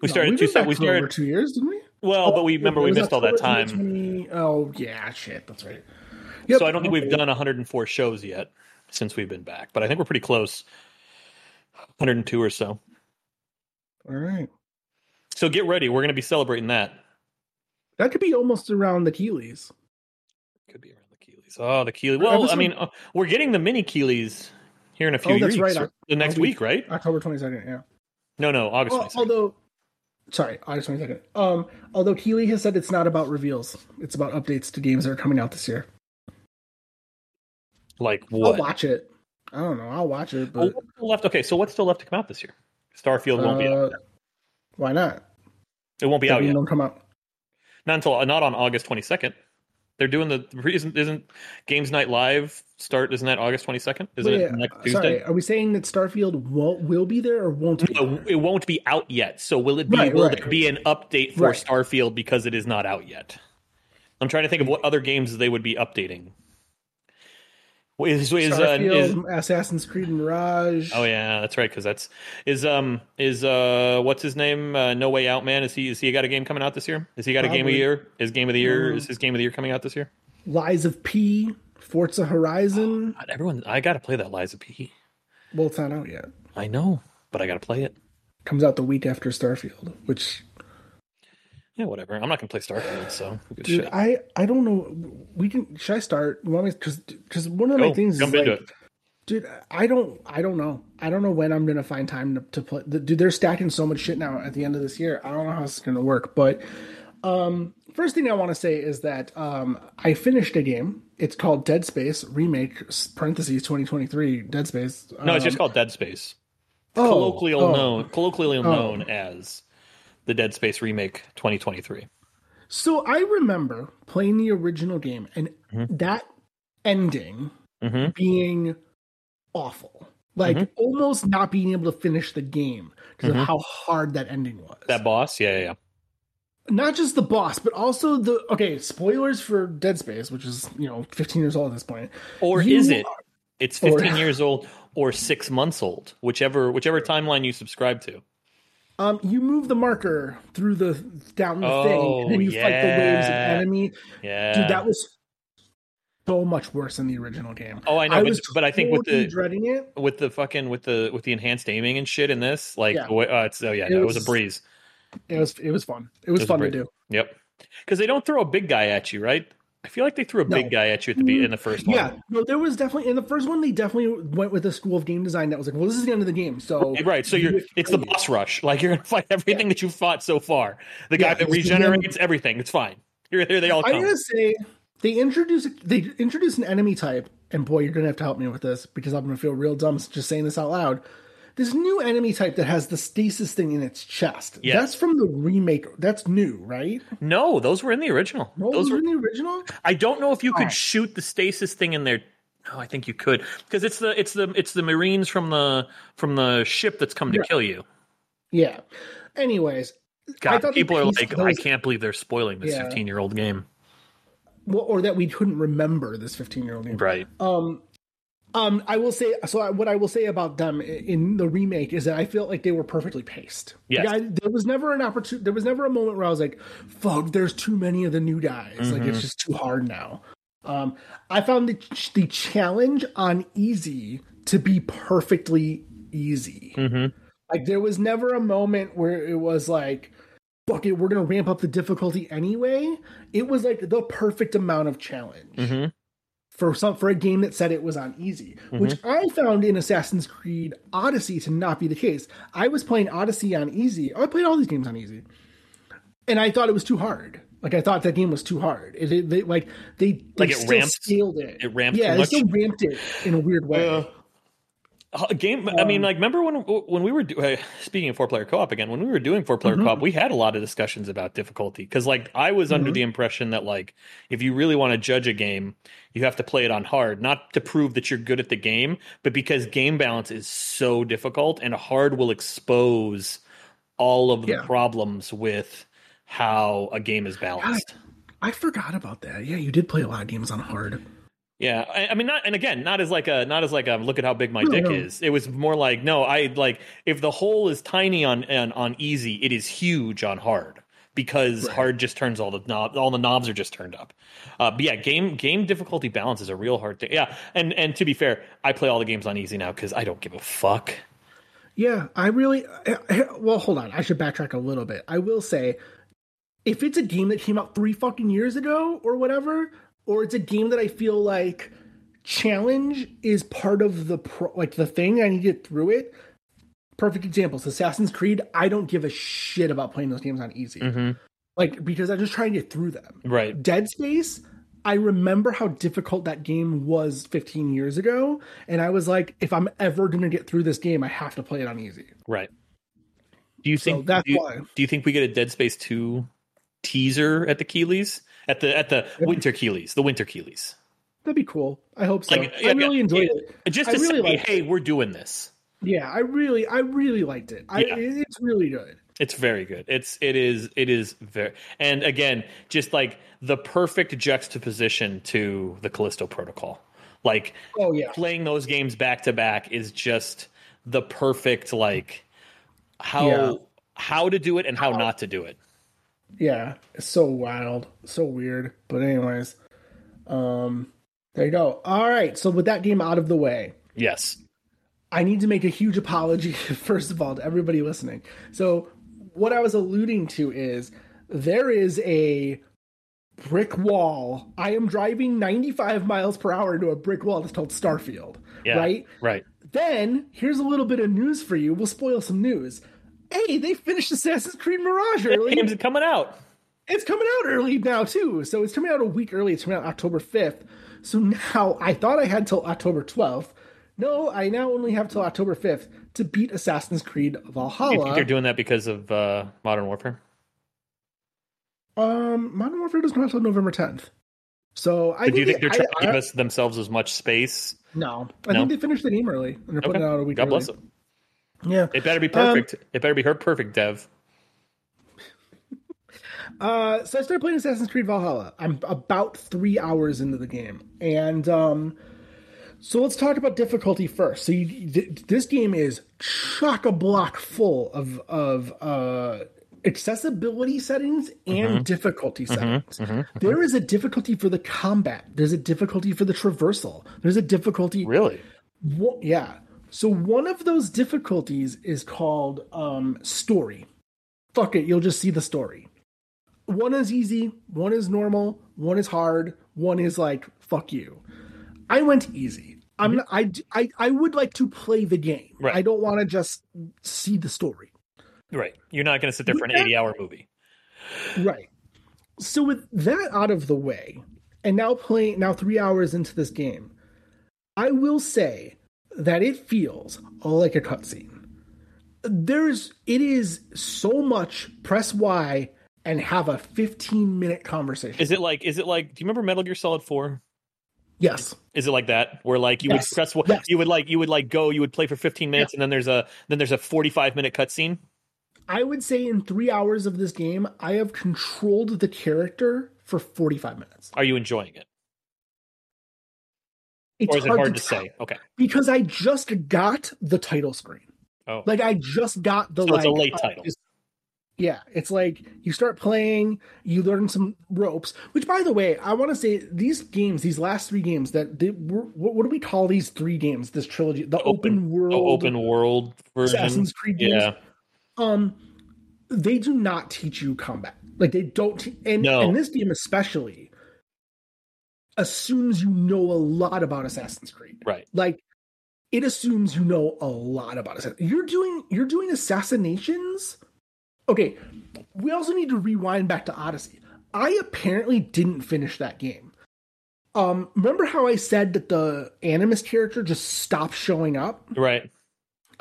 We started. two, we started. two years, didn't we? Well, but we oh, remember we missed all that time. 2020 Oh, yeah, shit, that's right. Yep. So I don't think we've done 104 shows yet since we've been back, but I think we're pretty close. 102 or so. All right. So get ready. We're going to be celebrating that. That could be almost around the Keighleys. Could be around the Keighleys. Oh, the Keighleys. Well, I mean, uh, we're getting the mini Keighleys here in a few Oh, that's weeks. right. The next week, right? October 22nd, yeah. No, no, August Well, 22nd. although, sorry, August 22nd. Um, although Keighley has said it's not about reveals, it's about updates to games that are coming out this year. like what? I'll watch it. I don't know. I'll watch it, but what's still left? Okay, so what's still left to come out this year? Starfield won't be out. uh, why not? It won't be That out yet. Don't come out. Not until uh, not on August 22nd. They're doing the isn't isn't Games Night Live start? Isn't that August 22nd? Isn't Wait, it next uh, Tuesday? sorry, are we saying that Starfield won't will be there or won't be? No, it won't be out yet. So will it be? Right, will right. there be an update for Right. Starfield because it is not out yet? I'm trying to think of mm. what other games they would be updating. Is, is, uh, is, Assassin's Creed Mirage. oh yeah, that's right. Because that's is um is uh what's his name? Uh, no Way Out Man. Is he is he got a game coming out this year? Is he got a game of the year? Is game of the year? Mm. Is his game of the year coming out this year? Lies of P, Forza Horizon. God, everyone, I got to play that Lies of P. Well, it's not out yet. I know, but I got to play it. Comes out the week after Starfield, which Yeah, whatever. I'm not gonna play Starfield, so who gives a Dude, shit? I I don't know. We can. Should I start? You want me? Because because one of my Go, things jump is into like, it. dude, I don't I don't know. I don't know when I'm gonna find time to, to play. Dude, they're stacking so much shit now at the end of this year. I don't know how it's gonna work. But um, first thing I want to say is that um, I finished a game. It's called Dead Space remake parentheses 2023 Dead Space. No, it's just Um, called Dead Space. oh, colloquially oh. known, colloquially Oh. known as the Dead Space remake 2023. So I remember playing the original game and Mm-hmm. that ending hmm being awful. Like Mm-hmm. almost not being able to finish the game because of how hard that ending was. That boss, yeah, yeah, yeah. Not just the boss, but also the okay, spoilers for Dead Space, which is, you know, 15 years old at this point. Or You is it? are- It's 15 or- years old or six months old, whichever whichever timeline you subscribe to. Um, you move the marker through the down the thing, Oh, and then you fight the waves of enemy. Yeah. Dude, that was so much worse than the original game. oh, I know, but, was but I think with the dreading it. with the fucking with the with the enhanced aiming and shit in this, like, Yeah. uh, it's, oh yeah, It no, it was was- a breeze. It was it was fun. It was, was fun to do. Yep. Because they don't throw a big guy at you, right? I feel like they threw a No. big guy at you at the be- in the first one. Yeah, no, there was definitely in the first one. They definitely went with a school of game design that was like, well, this is the end of the game, so Right, so you're it's the boss rush. Like you're gonna fight everything that you fought so far. The guy Yeah, that regenerates everything. It's fine. Here, here they all Come. I'm gonna say they introduce they introduce an enemy type, and boy, you're gonna have to help me with this because I'm gonna feel real dumb just saying this out loud. This new enemy type that has the stasis thing in its chest. Yes. That's from the remake. That's new, right? No, those were in the original. No, those were. in the original. I don't know if you could Alright. shoot the stasis thing in there. No, I think you could because it's the it's the it's the marines from the from the ship that's come to Yeah. kill you. Yeah. Anyways, God, thought people are like, I can't believe they're spoiling this Yeah. 15 year old game. well, or that we couldn't remember this 15 year old game. Right. Um, um, I will say so. I, what I will say about them in the remake is that I feel like they were perfectly paced. Yes. Like, there was never an opportunity. There was never a moment where I was like, "Fuck, there's too many of the new guys. Like Mm-hmm. it's just too hard now." Um, I found the the challenge on easy to be perfectly easy. Mm-hmm. Like there was never a moment where it was like, "Fuck it, we're gonna ramp up the difficulty anyway." It was like the perfect amount of challenge Mm-hmm. For some for a game that said it was on easy, which I found in Assassin's Creed Odyssey to not be the case. I was playing Odyssey on easy. I played all these games on easy, and I thought it was too hard. Like I thought that game was too hard. It, it- they like they, they Like it still ramped- scaled it. it ramped Yeah, too they much? still ramped it in a weird way. Uh, A Uh, game. I mean, um, like, remember when when we were do, uh, speaking of four player co op again? When we were doing four player mm-hmm. co op, we had a lot of discussions about difficulty because, like, I was under mm-hmm. the impression that, like, if you really want to judge a game, you have to play it on hard, not to prove that you're good at the game, but because game balance is so difficult, and hard will expose all of the Yeah. problems with how a game is balanced. I forgot about that. Yeah, you did play a lot of games on hard. Yeah, I, I mean, not and again, not as like a not as like a look at how big my No, dick no. is. It was more like no, I like if the hole is tiny on on, on easy, it is huge on hard because Right. hard just turns all the knob all the knobs are just turned up. Uh, but yeah, game game difficulty balance is a real hard thing. Yeah, and and to be fair, I play all the games on easy now because I don't give a fuck. Yeah, I really. Well, hold on. I should backtrack a little bit. I will say, if it's a game that came out three fucking years ago or whatever, or it's a game that I feel like challenge is part of the pro, like the thing I need to get through it. Perfect examples: Assassin's Creed. I don't give a shit about playing those games on easy, Mhm. like because I'm just trying to get through them. Right. Dead Space, I remember how difficult that game was 15 years ago, and I was like, if I'm ever going to get through this game, I have to play it on easy. Right. Do you think that's do you, why. do you think we get a Dead Space 2 teaser at the Keighleys? At the at the winter Keighleys, the winter Keighleys. That'd be cool. I hope so. Like, yeah, I really enjoyed yeah. it. Just to really say, hey, we're doing this. Yeah, I really, I really liked it. I, Yeah. it- it's really good. It's very good. It's it is it is very and again, just like the perfect juxtaposition to the Callisto Protocol. Like Oh yeah, playing those games back to back is just the perfect like how Yeah. how to do it and how not to do it. Yeah. It's so wild, so weird. But anyways, um, there you go. All right. So with that game out of the way, Yes. I need to make a huge apology, first of all, to everybody listening. So, what I was alluding to is there is a brick wall. I am driving 95 miles per hour into a brick wall that's called Starfield, Yeah. right? Right. Then, here's a little bit of news for you. We'll spoil some news. Hey, they finished Assassin's Creed Mirage early. Games coming out. It's coming out early now too. So it's coming out a week early. It's coming out October 5th. So now I thought I had till October 12th. No, I now only have till October 5th to beat Assassin's Creed Valhalla. You think they're doing that because of uh, Modern Warfare? um, Modern Warfare doesn't come out until November 10th. So I do you think they're trying I- to give I- us themselves as much space? No, I No? think they finished the game early and they're putting it out a week God early. bless them. Yeah. It better be perfect. it better be her perfect, Dev. Uh, so I started playing Assassin's Creed Valhalla. I'm about three hours into the game, and um, so let's talk about difficulty first. So you, th- this game is chock a block full of of uh, accessibility settings and difficulty settings. There is a difficulty for the combat. There's a difficulty for the traversal. There's a difficulty Really? Wha- yeah. So one of those difficulties is called um, story. Fuck it, you'll just see the story. One is easy, one is normal, one is hard, one is like fuck you. I went easy. I'm not, I, I I would like to play the game. Right. I don't want to just see the story. Right. You're not going to sit there for an Yeah. 80 hour movie. Right. So with that out of the way, and now playing now three hours into this game, I will say that it feels like a cutscene. There's it is so much press Y and have a 15 minute conversation. Is it like, is it like, do you remember Metal Gear Solid 4? yes. Is it like that where like you Yes. would press, Yes. you would like, you would like go, you would play for 15 minutes and then there's a, then there's a 45 minute cutscene? I would say in three hours of this game, I have controlled the character for 45 minutes. Are you enjoying it? It's or is it hard to, tell say? Okay. because I just got the title screen. Oh. Like I just got the So like it's a late title. yeah, it's like you start playing, you learn some ropes. Which, by the way, I want to say these games, these last three games that they, were, what, what do we call these three games? This trilogy, the open, Open- world, The open world version. Assassin's Creed games. Yeah. um they do not teach you combat like they don't te- and No. and this game especially assumes you know a lot about assassin's creed Right. like it assumes you know a lot about it you're doing you're doing assassinations okay we also need to rewind back to odyssey i apparently didn't finish that game um remember how i said that the animus character just stopped showing up Right.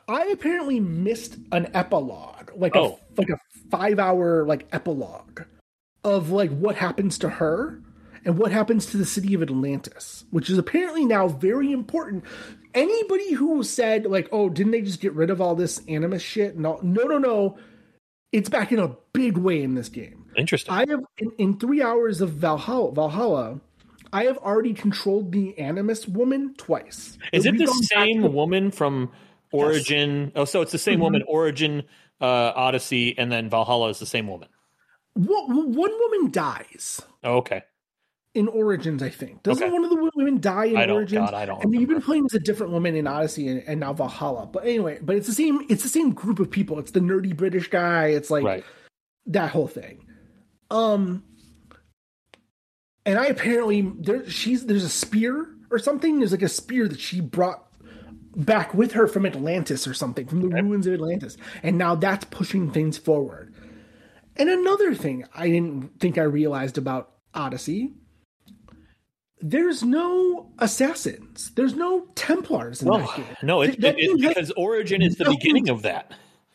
I apparently missed an epilogue, like Oh. a like a five hour like epilogue of like what happens to her and what happens to the city of Atlantis, which is apparently now very important. Anybody who said like, "Oh, didn't they just get rid of all this animus shit?" No, no, no, no. It's back in a big way in this game. Interesting. I have in, in three hours of Valhalla, Valhalla, I have already controlled the animus woman twice. Is it the same to- woman from Origin? Oh, so it's the same Mhm. woman, Origin, uh, Odyssey, and then Valhalla is the same woman. One, one woman dies. Oh, okay. In Origins, I think. Doesn't Okay. one of the women die in I don't. Origins? God, I don't. and you've been playing as a different woman in Odyssey and, and now Valhalla. But anyway, but it's the same. It's the same group of people. It's the nerdy British guy. It's like Right. that whole thing. Um, and I apparently there she's there's a spear or something. There's like a spear that she brought back with her from Atlantis or something from the Okay. ruins of Atlantis, and now that's pushing things forward. And another thing I didn't think I realized about Odyssey. There's no assassins. There's no Templars in No, no, it's it, has- because Origin is the no- beginning of that.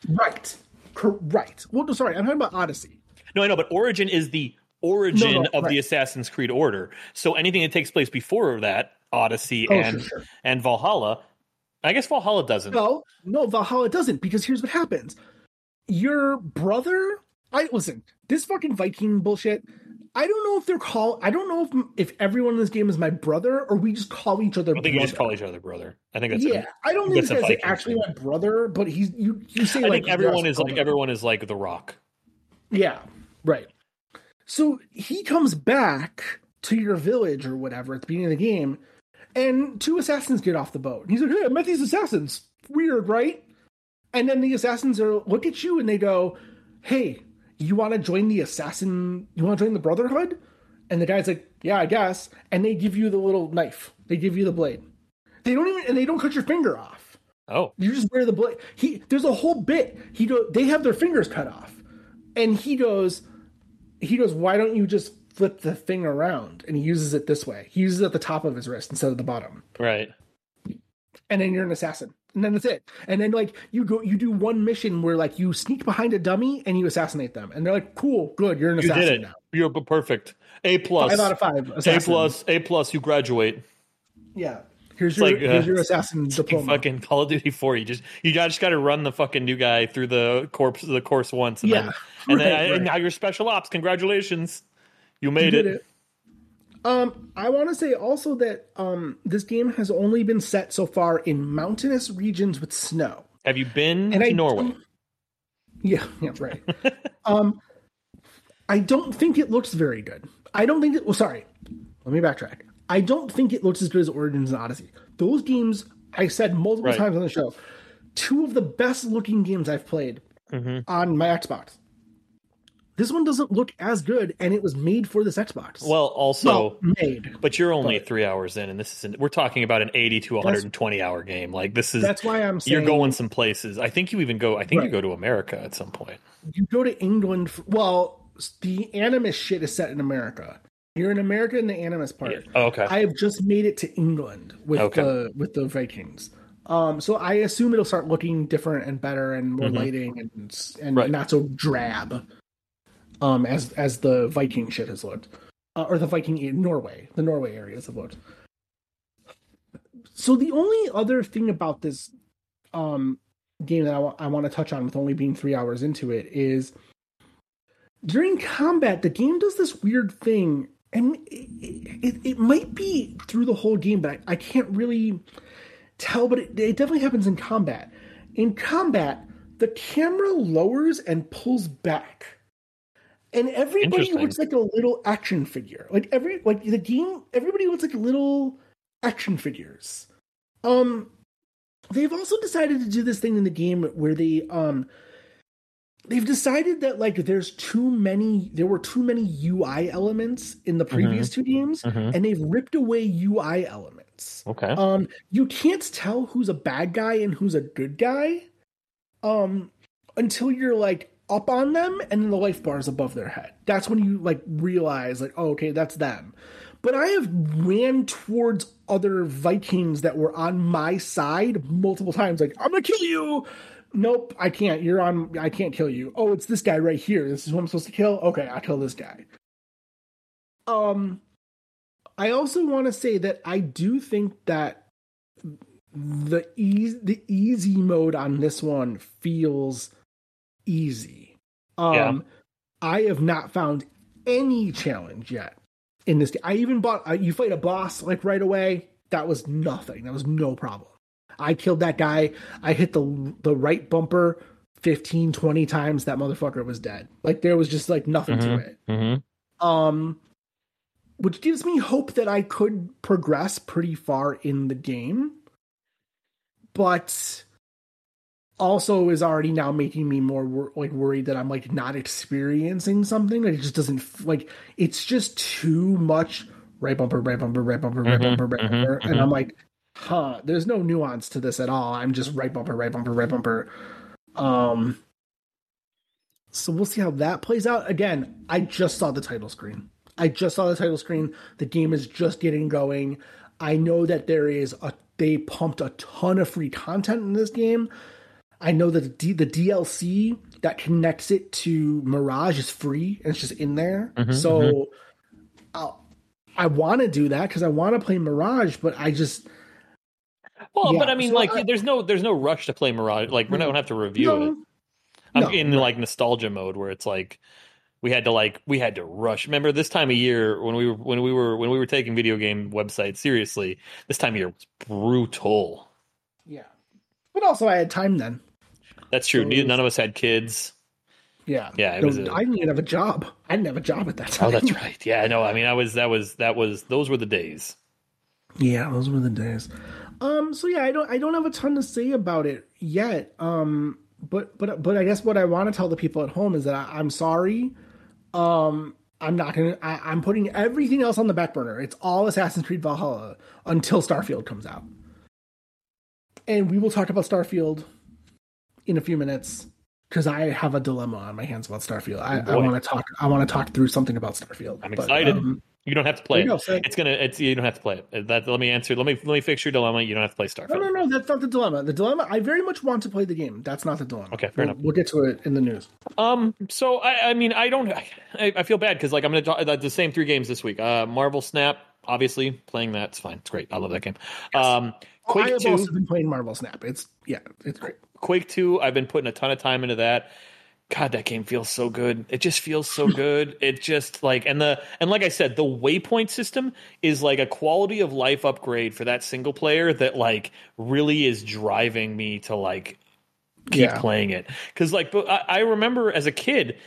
Right. Cor- right. Well, no, sorry, I'm talking about Odyssey. No, I know, but Origin is the origin No, no, of the. Assassin's Creed order. So anything that takes place before that, Odyssey Oh, and sure, sure. and Valhalla, I guess Valhalla doesn't. No, no, Valhalla doesn't because here's what happens. Your brother, I listen, this fucking Viking bullshit. I don't know if they're call. I don't know if if everyone in this game is my brother or we just call each other. I think you just call each other brother. I think that's yeah, I don't think that's this a guy's like actually my brother, but he's you. You say I like think everyone is like brother. everyone is like the Rock. Yeah, right. So he comes back to your village or whatever at the beginning of the game, and two assassins get off the boat. And he's like, "Hey, I met these assassins. Weird, right?" And then the assassins are look at you and they go, "Hey, you want to join the assassin? You want to join the Brotherhood?" And the guy's like, "Yeah, I guess." And they give you the little knife. They give you the blade. They don't even and they don't cut your finger off. Oh, You just wear the blade. He there's a whole bit. He go they have their fingers cut off, and he goes, he goes, why don't you just flip the thing around? And he uses it this way. He uses it at the top of his wrist instead of the bottom. right. And then you're an assassin. And then that's it. And then like you go, you do one mission where like you sneak behind a dummy and you assassinate them. And they're like, cool, good, you're an You assassin did it. now. You're perfect. A plus. Five out of five. A plus. A plus. You graduate. Yeah. Here's your like, uh, here's your assassin You diploma. fucking Call of Duty Four. You just you just got to run the fucking new guy through the corpse the course once, and Yeah. then and then Right, now you're special ops. Congratulations, you You made did it. it. Um, I want to say also that um, this game has only been set so far in mountainous regions with snow. Have you been And to I Norway? Yeah, yeah, right. um, I don't think it looks very good. I don't think it. Well, sorry. Let me backtrack. I don't think it looks as good as Origins and Odyssey. Those games, I said multiple Right. times on the show, two of the best looking games I've played Mhm. on my Xbox. This one doesn't look as good, and it was made for this Xbox. Well, also, Well, made. but you're only but- three hours in, and this is we're talking about an 80 to 120 hour game. Like this is That's why I'm saying you're going some places. I think you even go. I think you go to America at some point. you go to England. For, well, the Animus shit is set in America. You're in America in the Animus part. Oh, okay. I have just made it to England with Okay. the with the Vikings. Um, so I assume it'll start looking different and better and more Mhm. lighting and and Right. not so drab. Um, as as the Viking shit has looked, uh, or the Viking in Norway, the Norway areas have looked. So the only other thing about this, um, game that I, want to touch on with only being three hours into it is during combat, the game does this weird thing, and it, it, it might be through the whole game, but I, I can't really tell. But it, it definitely happens in combat. In combat, the camera lowers and pulls back. And everybody looks like a little action figure. Like every like the game, everybody looks like little action figures. Um, they've also decided to do this thing in the game where they um they've decided that like there's too many there were too many UI elements in the previous two games Mhm. and they've ripped away UI elements. Okay. Um you can't tell who's a bad guy and who's a good guy um until you're like up on them and then the life bar is above their head. That's when you like realize like oh okay that's them. But I have ran towards other Vikings that were on my side multiple times like I'm to kill you. Nope, I can't. You're on I can't kill you. Oh, it's this guy right here. This is who I'm supposed to kill. Okay, I'll kill this guy. Um I also want to say that I do think that the easy the easy mode on this one feels easy. Um Yeah. I have not found any challenge yet in this game. I even bought uh, you fight a boss like right away. That was nothing. That was no problem. I killed that guy. I hit the the right bumper 15 20 times that motherfucker was dead. Like there was just like nothing to it Mm-hmm. um which gives me hope that I could progress pretty far in the game but also is already now making me more wor- like worried that I'm like not experiencing something like it just doesn't f- like it's just too much right bumper right bumper right bumper right Mhm, bumper right mhm, bumper and mhm. I'm like huh there's no nuance to this at all I'm just right bumper right bumper right bumper um so we'll see how that plays out. Again, I just saw the title screen. I just saw the title screen. The game is just getting going. I know that there is a they pumped a ton of free content in this game. I know that the, D, the DLC that connects it to Mirage is free and it's just in there. Mhm, so I'll, I want to do that because I want to play Mirage, but I just Well, Yeah, but I mean, so like, I- there's no there's no rush to play Mirage. Like, we don't gonna have to review it. I'm no, in like nostalgia mode where it's like we had to like we had to rush. Remember this time of year when we were when we were when we were taking video game websites seriously. This time of year was brutal. yeah. But also, I had time then. That's true. None of us had kids. Yeah, Yeah, it No, was a- I didn't have a job. I didn't have a job at that time. Oh, that's right. Yeah, I know. I mean, I was that was that was those were the days. Yeah, those were the days. Um, so yeah, I don't I don't have a ton to say about it yet. Um, but but but I guess what I want to tell the people at home is that I, I'm sorry. Um, I'm not gonna. I, I'm putting everything else on the back burner. It's all Assassin's Creed Valhalla until Starfield comes out, and we will talk about Starfield in a few minutes because I have a dilemma on my hands about Starfield. I, Oh, I want to talk. I want to talk through something about Starfield. I'm But, excited. um, You don't have to play it. go, It's gonna. It's you don't have to play it. That let me answer. Let me let me fix your dilemma. You don't have to play Starfield. No, no, no. That's not the dilemma. The dilemma. I very much want to play the game. That's not the dilemma. Okay, fair we'll, enough. We'll get to it in the news. Um. So I, I mean, I don't. I, I feel bad because like I'm gonna talk the- the same three games this week. Uh, Marvel Snap, obviously playing that. It's fine. It's great. I love that game. Um, I have Two. also been playing Marvel Snap. It's yeah, it's great. Quake Two. I've been putting a ton of time into that. God, that game feels so good. It just feels so good. It just like and the and like I said, the waypoint system is like a quality of life upgrade for that single player that like really is driving me to like keep Yeah. playing it because like but I, I remember as a kid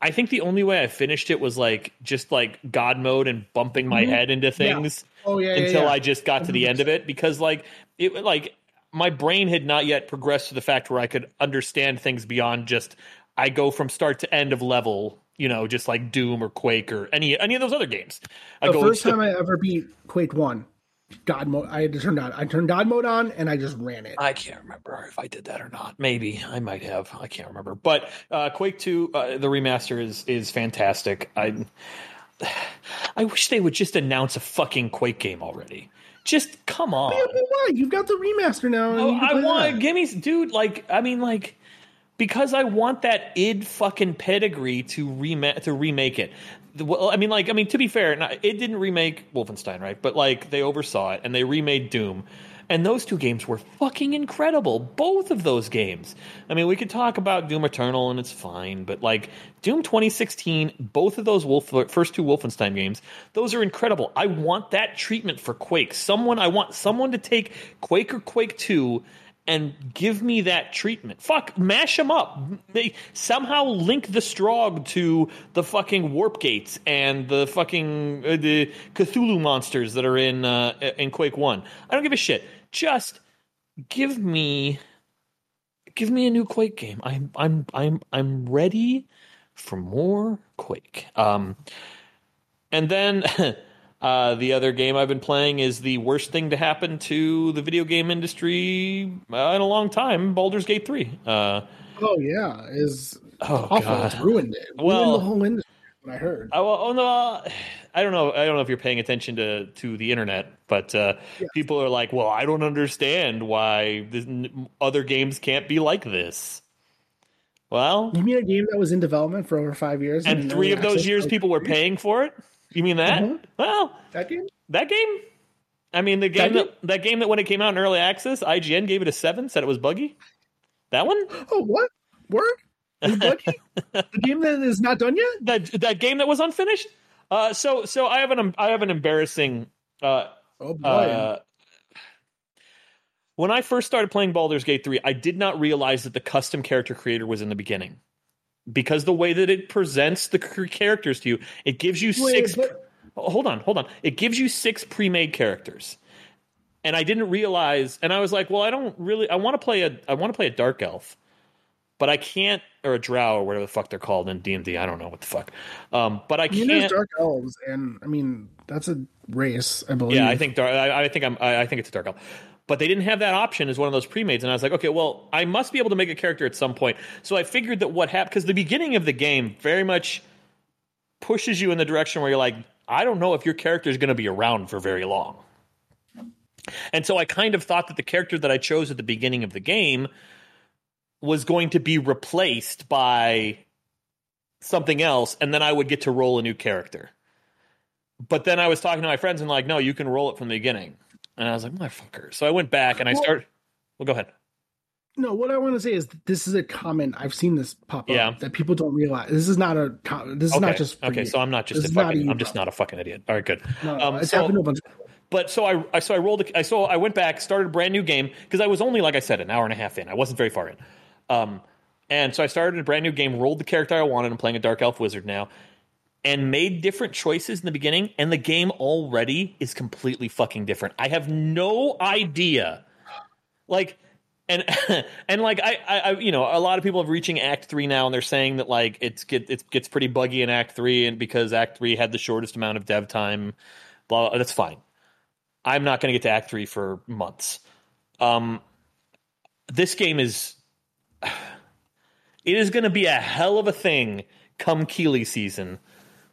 i think the only way i finished it was like just like god mode and bumping my mm-hmm. head into things Oh yeah, yeah, until yeah. i just got to the end of it because like it like my brain had not yet progressed to the fact where i could understand things beyond just i go from start to end of level you know just like doom or quake or any any of those other games i the first st- time I ever beat Quake One, God mode. I had to turn on. I turned God mode on, and I just ran it. I can't remember if I did that or not. Maybe I might have. I can't remember. But uh, Quake Two, uh, the remaster is is fantastic. I I wish they would just announce a fucking Quake game already. Just come on. Why? You've got the remaster now. and Oh, I want that. give me dude. Like I mean, like because I want that id fucking pedigree to remake to remake it. Well, I mean, like I mean, to be fair, not- it didn't remake Wolfenstein, right? But like they oversaw it and they remade Doom. And those two games were fucking incredible. Both of those games. I mean, we could talk about Doom Eternal and it's fine, but like Doom 2016, both of those Wolf, first two Wolfenstein games, those are incredible. I want that treatment for Quake. Someone, I want someone to take Quake or Quake 2 and give me that treatment. Fuck, mash them up. They somehow link the Strogg to the fucking warp gates and the fucking uh, the Cthulhu monsters that are in uh, in Quake One. I don't give a shit. Just give me give me a new Quake game. I'm I'm I'm I'm ready for more Quake. Um, and then. Uh, the other game I've been playing is the worst thing to happen to the video game industry uh, in a long time, Baldur's Gate 3. Uh, oh, yeah. Is oh, awful. God. It's ruined it. Ruined Well- the whole industry, what I heard. I, well, oh, no, I don't know. I don't know if you're paying attention to, to the internet, but uh, Yes. people are like, well, I don't understand why this, other games can't be like this. Well, You mean a game that was in development for over five years? and three of those years people were paying for it? You mean that? Mhm. Well, That game? That game? I mean, the game That that, that game that when it came out in early access, IGN gave it a seven, said it was buggy. That one? Oh, what? Word? Is it buggy? the game that is not done yet? That that game that was unfinished. Uh, so so I have an I have an embarrassing. Uh, Oh, boy. uh, when I first started playing Baldur's Gate three, I did not realize that the custom character creator was in the beginning, because the way that it presents the characters to you, it gives you Wait, six. but- hold on, hold on. It gives you six pre-made characters, and I didn't realize. And I was like, well, I don't really. I want to play a. I want to play a dark elf, but I can't, or a drow, or whatever the fuck they're called in D and I don't know what the fuck. Um, but I I mean, can't. there's dark elves, and I mean that's a race, I believe. Yeah, I think dark. I, I think I'm. I, I think it's a dark elf. But they didn't have that option as one of those pre-mades, and I was like, okay, well, I must be able to make a character at some point. So I figured that what happened because the beginning of the game very much pushes you in the direction where you're like, I don't know if your character is going to be around for very long. And so I kind of thought that the character that I chose at the beginning of the game was going to be replaced by something else, and then I would get to roll a new character. But then I was talking to my friends and like, no, you can roll it from the beginning. And I was like, motherfucker. So I went back and I Well- started. Well, go ahead. No, what I want to say is this is a comment I've seen this pop up Yeah. that people don't realize. This is not a. This is Okay. not just okay. you. So I'm not just This a fucking. I'm just not a fucking idiot. All right, good. No, um, it's so- happened to a bunch of. But so I, I so I rolled. A, I so I went back, started a brand new game because I was only like I said an hour and a half in. I wasn't very far in. Um, and so I started a brand new game, rolled the character I wanted. I'm playing a dark elf wizard now, and made different choices in the beginning. And the game already is completely fucking different. I have no idea, like. And and like I, I I you know a lot of people are reaching Act three now and they're saying that like it's get it gets pretty buggy in Act three and because Act three had the shortest amount of dev time, blah, blah that's fine. I'm not going to get to Act Three for months. Um, this game is it is going to be a hell of a thing come Keighley season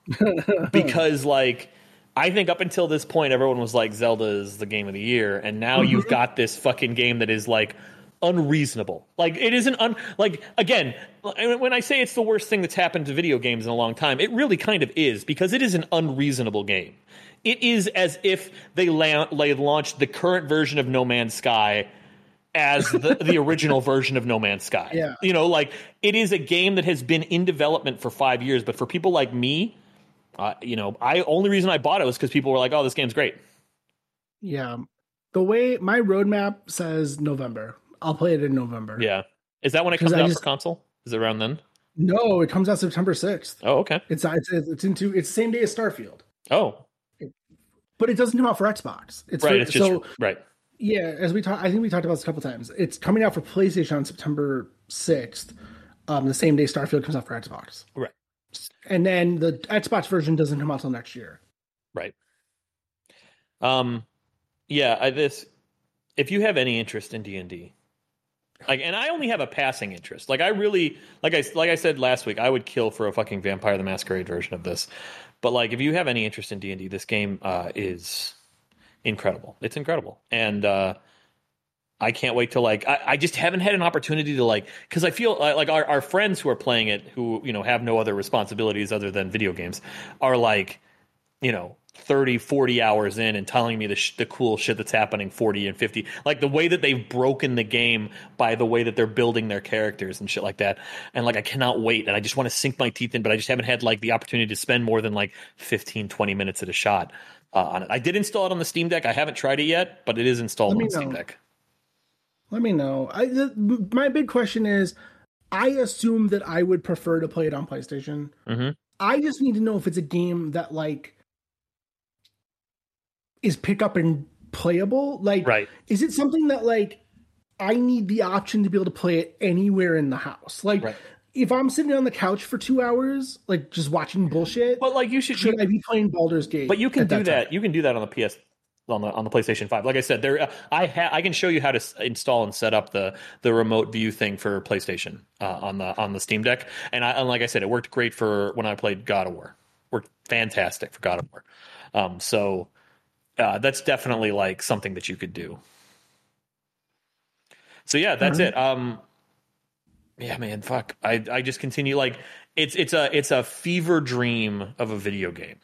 because like I think up until this point everyone was like Zelda is the game of the year and now you've mm-hmm. got this fucking game that is like unreasonable. Like it isn't un like again when I say it's the worst thing that's happened to video games in a long time, it really kind of is because it is an unreasonable game. It is as if they, la- they launched the current version of No Man's Sky as the, the original version of No Man's Sky. Yeah. You know, like it is a game that has been in development for five years, but for people like me, uh, you know, I only reason I bought it was because people were like, "Oh, this game's great." Yeah, the way my roadmap says November, I'll play it in November. Yeah, is that when it comes I out just- for console? Is it around then? No, it comes out September sixth. Oh, okay. It's it's it's into it's same day as Starfield, Oh, but it doesn't come out for Xbox. It's right. for- It's just so right. Yeah. As we talked, I think we talked about this a couple times. It's coming out for PlayStation on September sixth. Um, the same day Starfield comes out for Xbox. Right. And then the Xbox version doesn't come out till next year. Right. Um, yeah. I, this, if you have any interest in D and D, like, and I only have a passing interest. Like, I really, like I like I said last week, I would kill for a fucking Vampire the Masquerade version of this. But like, if you have any interest in D and D, this game uh, is incredible. It's incredible, and uh, I can't wait to like. I, I just haven't had an opportunity to like because I feel like our, our friends who are playing it, who you know have no other responsibilities other than video games, are like you know 30 40 hours in and telling me the, sh- the cool shit that's happening 40 and 50 like the way that they've broken the game by the way that they're building their characters and shit like that and like i cannot wait and i just want to sink my teeth in but i just haven't had like the opportunity to spend more than like 15 20 minutes at a shot uh, on it i did install it on the steam deck i haven't tried it yet but it is installed on steam deck Let me know. I the, my big question is, I assume that I would prefer to play it on PlayStation. Mhm. I just need to know if it's a game that like is pick up and playable. Like, right is it something that like I need the option to be able to play it anywhere in the house? Like, Right. If I'm sitting on the couch for two hours, like just watching bullshit, but like you should should I be playing Baldur's Gate? But you can do that. You can do that on the PS on the on the PlayStation Five. Like I said, there I ha- I can show you how to s- install and set up the the remote view thing for PlayStation uh, on the on the Steam Deck. And I and like I said, it worked great for when I played God of War. Worked fantastic for God of War. Um, so uh, that's definitely like something that you could do. So yeah, that's Alright. it. Um, yeah, man, fuck. I I just continue like it's it's a it's a fever dream of a video game.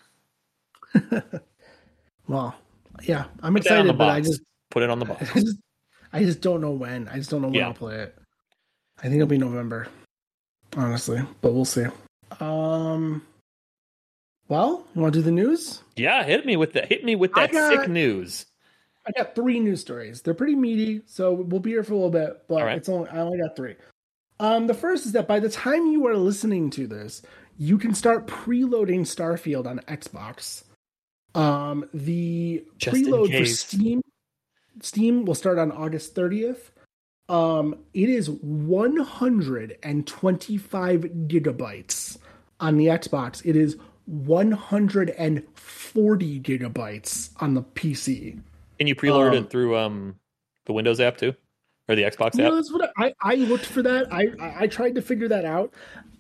Well, yeah, I'm Put excited, but I just Put it on the box. I just, I just don't know when. I just don't know when Yeah. I'll play it. I think it'll be November, honestly, but we'll see. Um, well, you want to do the news? Yeah, hit me with that. Hit me with that got- sick news. I got three news stories. They're pretty meaty, so we'll be here for a little bit. But right. it's only I only got three. Um, the first is that by the time you are listening to this, you can start preloading Starfield on Xbox. Um, the Just preload for. Steam Steam will start on August 30th. Um, it is 125 gigabytes on the Xbox. It is 140 gigabytes on the PC. Can you preload Um, it through um the Windows app too, or the Xbox app? know, that's what I, I looked for that. I, I tried to figure that out.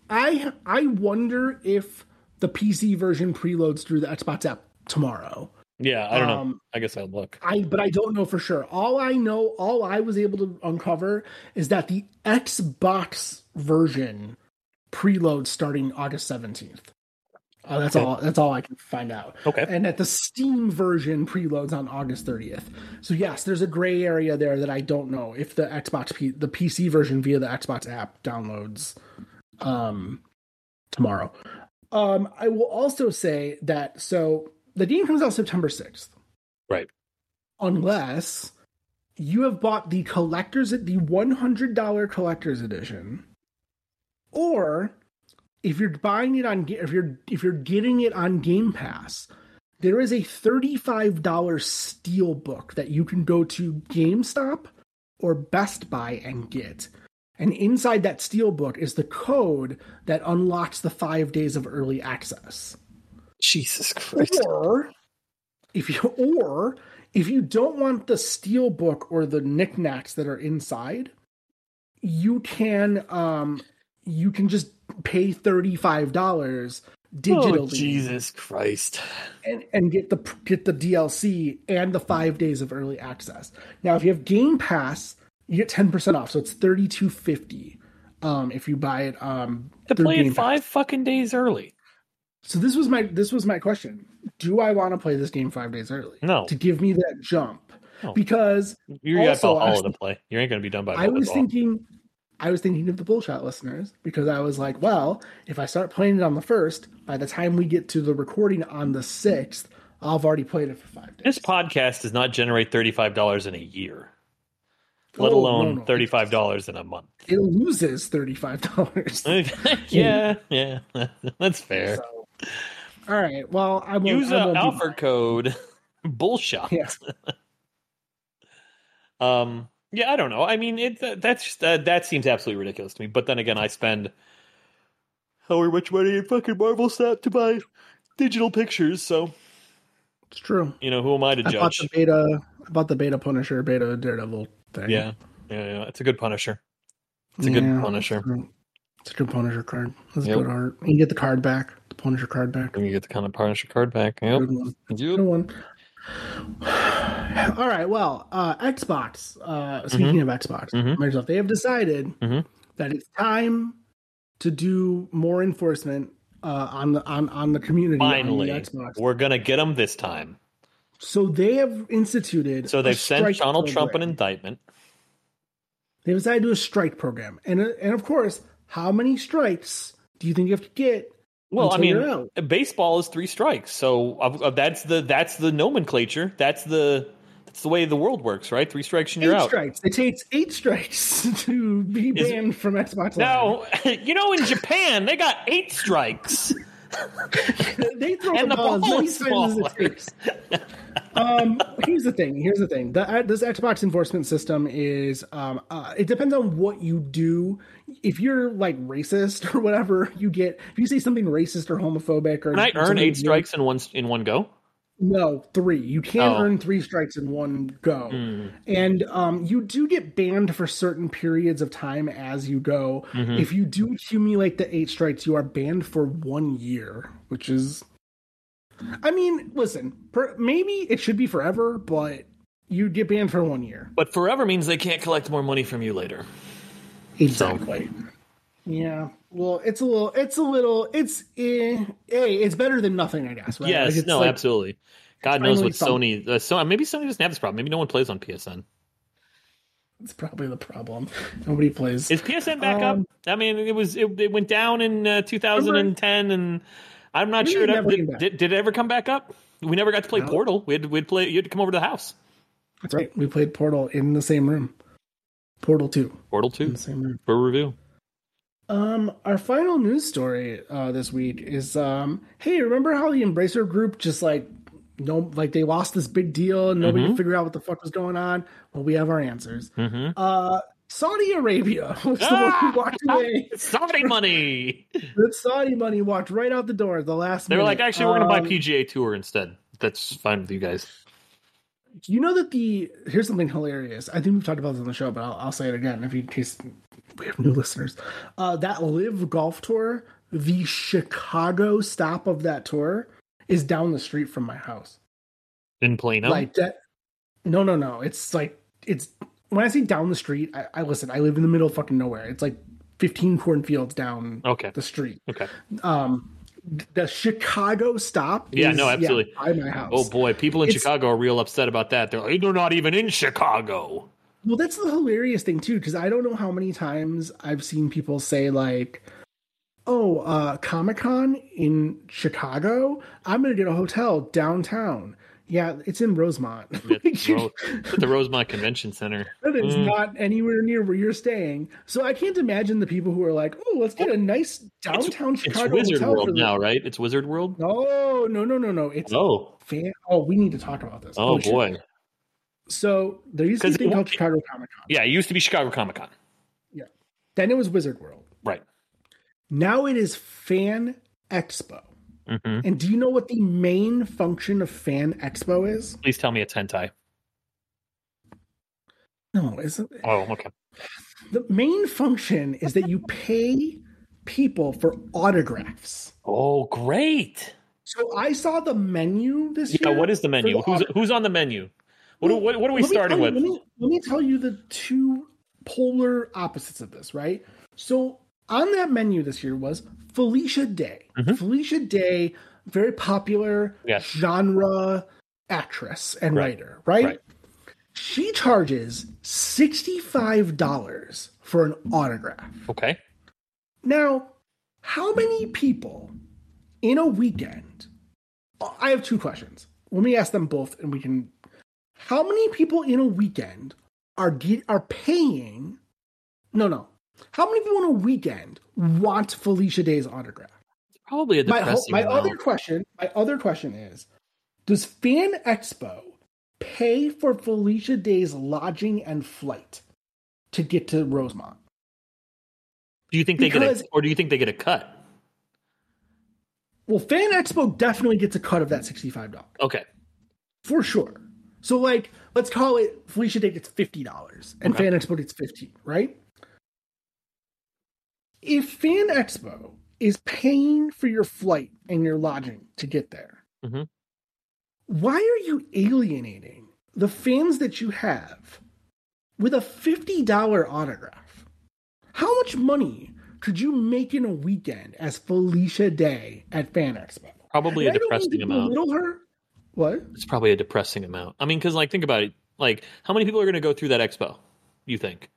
I I wonder if the PC version preloads through the Xbox app tomorrow. Yeah, I don't know. Um, I guess I'll look. I but I don't know for sure. All I know, all I was able to uncover is that the Xbox version preloads starting August seventeenth. Uh, that's Okay. all. That's all I can find out. Okay. And that the Steam version preloads on August thirtieth. So yes, there's a gray area there that I don't know if the Xbox P- the PC version via the Xbox app downloads um tomorrow. Um I will also say that so the game comes out September 6th Right. unless you have bought the collector's the $100 collector's edition or if you're buying it on if you're if you're getting it on game pass there is a $35 steel book that you can go to GameStop or Best Buy and get. And inside that steel book is the code that unlocks the 5 days of early access Jesus Christ. or if you or if you don't want the steel book or the knickknacks that are inside you can um you can just pay $35 digitally Oh, Jesus Christ. and, and get the get the DLC and the 5 days of early access. Now if you have Game Pass, you get 10% off, so it's 32.50 um if you buy it um To play Game it Pass. five fucking days early. So this was my this was my question. Do I want to play this game 5 days early? No. To give me that jump. No. Because You got Also, actually- to play. You ain't gonna be done by. I was thinking I was thinking of the bullshot listeners because I was like, well, if I start playing it on the first, by the time we get to the recording on the sixth, I'll have already played it for five days. This podcast does not generate thirty-five dollars in a year, let Oh, alone no, no. thirty-five dollars in a month. It loses thirty five dollars. yeah, yeah, that's fair. So, all right. Well, I won't. Use I a won't offer code bullshot. Yeah. Um. Yeah, I don't know. I mean, it that- that's just, uh, that seems absolutely ridiculous to me. But then again, I spend however much money in fucking Marvel Snap to buy digital pictures. So It's true. you know, who am I to I bought judge? the beta. I bought the beta Punisher, beta Daredevil thing. Yeah, yeah, yeah. It's a good Punisher. It's a good Punisher. It's a good Punisher card. That's Yep. good art. You can get the card back. The Punisher card back. And you get the kind of Punisher card back. Yep. Good one. Yep. Good one. All right. Well, uh, Xbox. Uh, speaking of Xbox, Mhm. Microsoft, they have decided Mhm. that it's time to do more enforcement uh, on the on on the community Finally, the Xbox. we're gonna get them this time. So they have instituted. So they've sent Donald Trump an indictment. They decided to do a strike program, and uh, and of course, how many strikes do you think you have to get? Well, I mean, baseball is three strikes, so uh, that's the that's the nomenclature. That's the that's the way the world works, right? Three strikes and you're eight out. strikes. It takes eight strikes to be Is it- banned from Xbox Live. Now, you know, in Japan, they got eight strikes. they throw And the the ball as ball many times as it um, here's the thing. Here's the thing. The, uh, this Xbox enforcement system is. Um, uh, it depends on what you do. If you're like racist or whatever, you get. If you say something racist or homophobic or Can I earn eight strikes in one in one go? No, three. You can't Oh. earn three strikes in one go, Hmm. and um, you do get banned for certain periods of time as you go. Mm-hmm. If you do accumulate the eight strikes, you are banned for one year, which is. I mean, listen. Per, maybe it should be forever, but you get banned for one year. But forever means they can't collect more money from you later. Exactly. Yeah. Well, it's a little. It's a little. It's. Eh, hey, it's better than nothing, I guess. Right? Yes, Like, no, like- absolutely. God knows what something. Sony. Uh, so maybe Sony doesn't have this problem. Maybe no one plays on PSN. It's probably the problem. Nobody plays. Is PSN back Um, up? I mean, it was it, it went down in uh, 2010, and I'm not sure it ever, did, did. Did it ever come back up? We never got to play No. Portal. We had to, we'd play. You had to come over to the house. That's right. We played Portal in the same room. Portal 2 Portal in Two the same room. for review. Um, our final news story uh, this week is um, hey, remember how the Embracer group just like no, like they lost this big deal and nobody could figure out what the fuck was going on? Well, we have our answers. Mm-hmm. Uh, Saudi Arabia was the one who walked away. Saudi money. The Saudi money walked right out the door the last. They were minute. like, actually, we're going to buy Um, PGA Tour instead. That's fine with you guys. You know that the here's something hilarious. I think we've talked about this on the show, but I'll, I'll say it again if you in case we have new listeners. Uh, that Live Golf Tour, the Chicago stop of that tour, is down the street from my house. In Plano. Like that. No, no, no. It's like it's when I say down the street. I, I listen. I live in the middle of fucking nowhere. It's like 15 cornfields down Okay. the street. okay. Um, the Chicago stop. Yeah, is, no, absolutely. by my house. Oh boy, people in It's- Chicago are real upset about that. They're like, they're not even in Chicago. Well, that's the hilarious thing too, because I don't know how many times I've seen people say like, "Oh, uh, Comic Con in Chicago. I'm going to get a hotel downtown." Yeah, it's in Rosemont. It's Ro- at the Rosemont Convention Center. that is Mm. not anywhere near where you're staying. So I can't imagine the people who are like, "Oh, let's get a nice downtown It's Chicago Wizard hotel." World the-" now, right? It's Wizard World. No, no, no, no, no. It's Oh, fan. Oh, we need to talk about this. oh boy. shit. So there used to be a thing called Chicago Comic Con. Yeah, it used to be Chicago Comic Con. Yeah. Then it was Wizard World. Right. Now it is Fan Expo. hmm And do you know what the main function of Fan Expo is? Please tell me it's hentai. No, isn't Oh, okay. the main function is that you pay people for autographs. Oh, great. So I saw the menu this Yeah, year. what is the menu? Who's who's on the menu? What, Well, what, what are we starting you- with? Let me, let me tell you the two polar opposites of this, right? So on that menu this year was Felicia Day. Mhm. Felicia Day, very popular Yes. genre actress and Right. writer, right? Right. She charges $65 for an autograph. Okay. Now, how many people in a weekend? I have two questions. Let me ask them both, and we can. How many people in a weekend are get, are paying? No, no. How many people in a weekend want Felicia Day's autograph? Probably a My depressing my amount. other question. My other question is: Does Fan Expo pay for Felicia Day's lodging and flight to get to Rosemont? Do you think they get a, or do you think they get a cut? Well, Fan Expo definitely gets a cut of that sixty-five dollars. Okay. for sure. So like, let's call it Felicia Day gets fifty dollars and Okay. Fan Expo gets fifteen, right? If Fan Expo is paying for your flight and your lodging to get there, Mhm. why are you alienating the fans that you have with a fifty dollar autograph? How much money could you make in a weekend as Felicia Day at Fan Expo? Probably a And mean depressing amount. belittle her. What? It's probably a depressing amount. I mean, because like think about it. Like, how many people are going to go through that expo? You think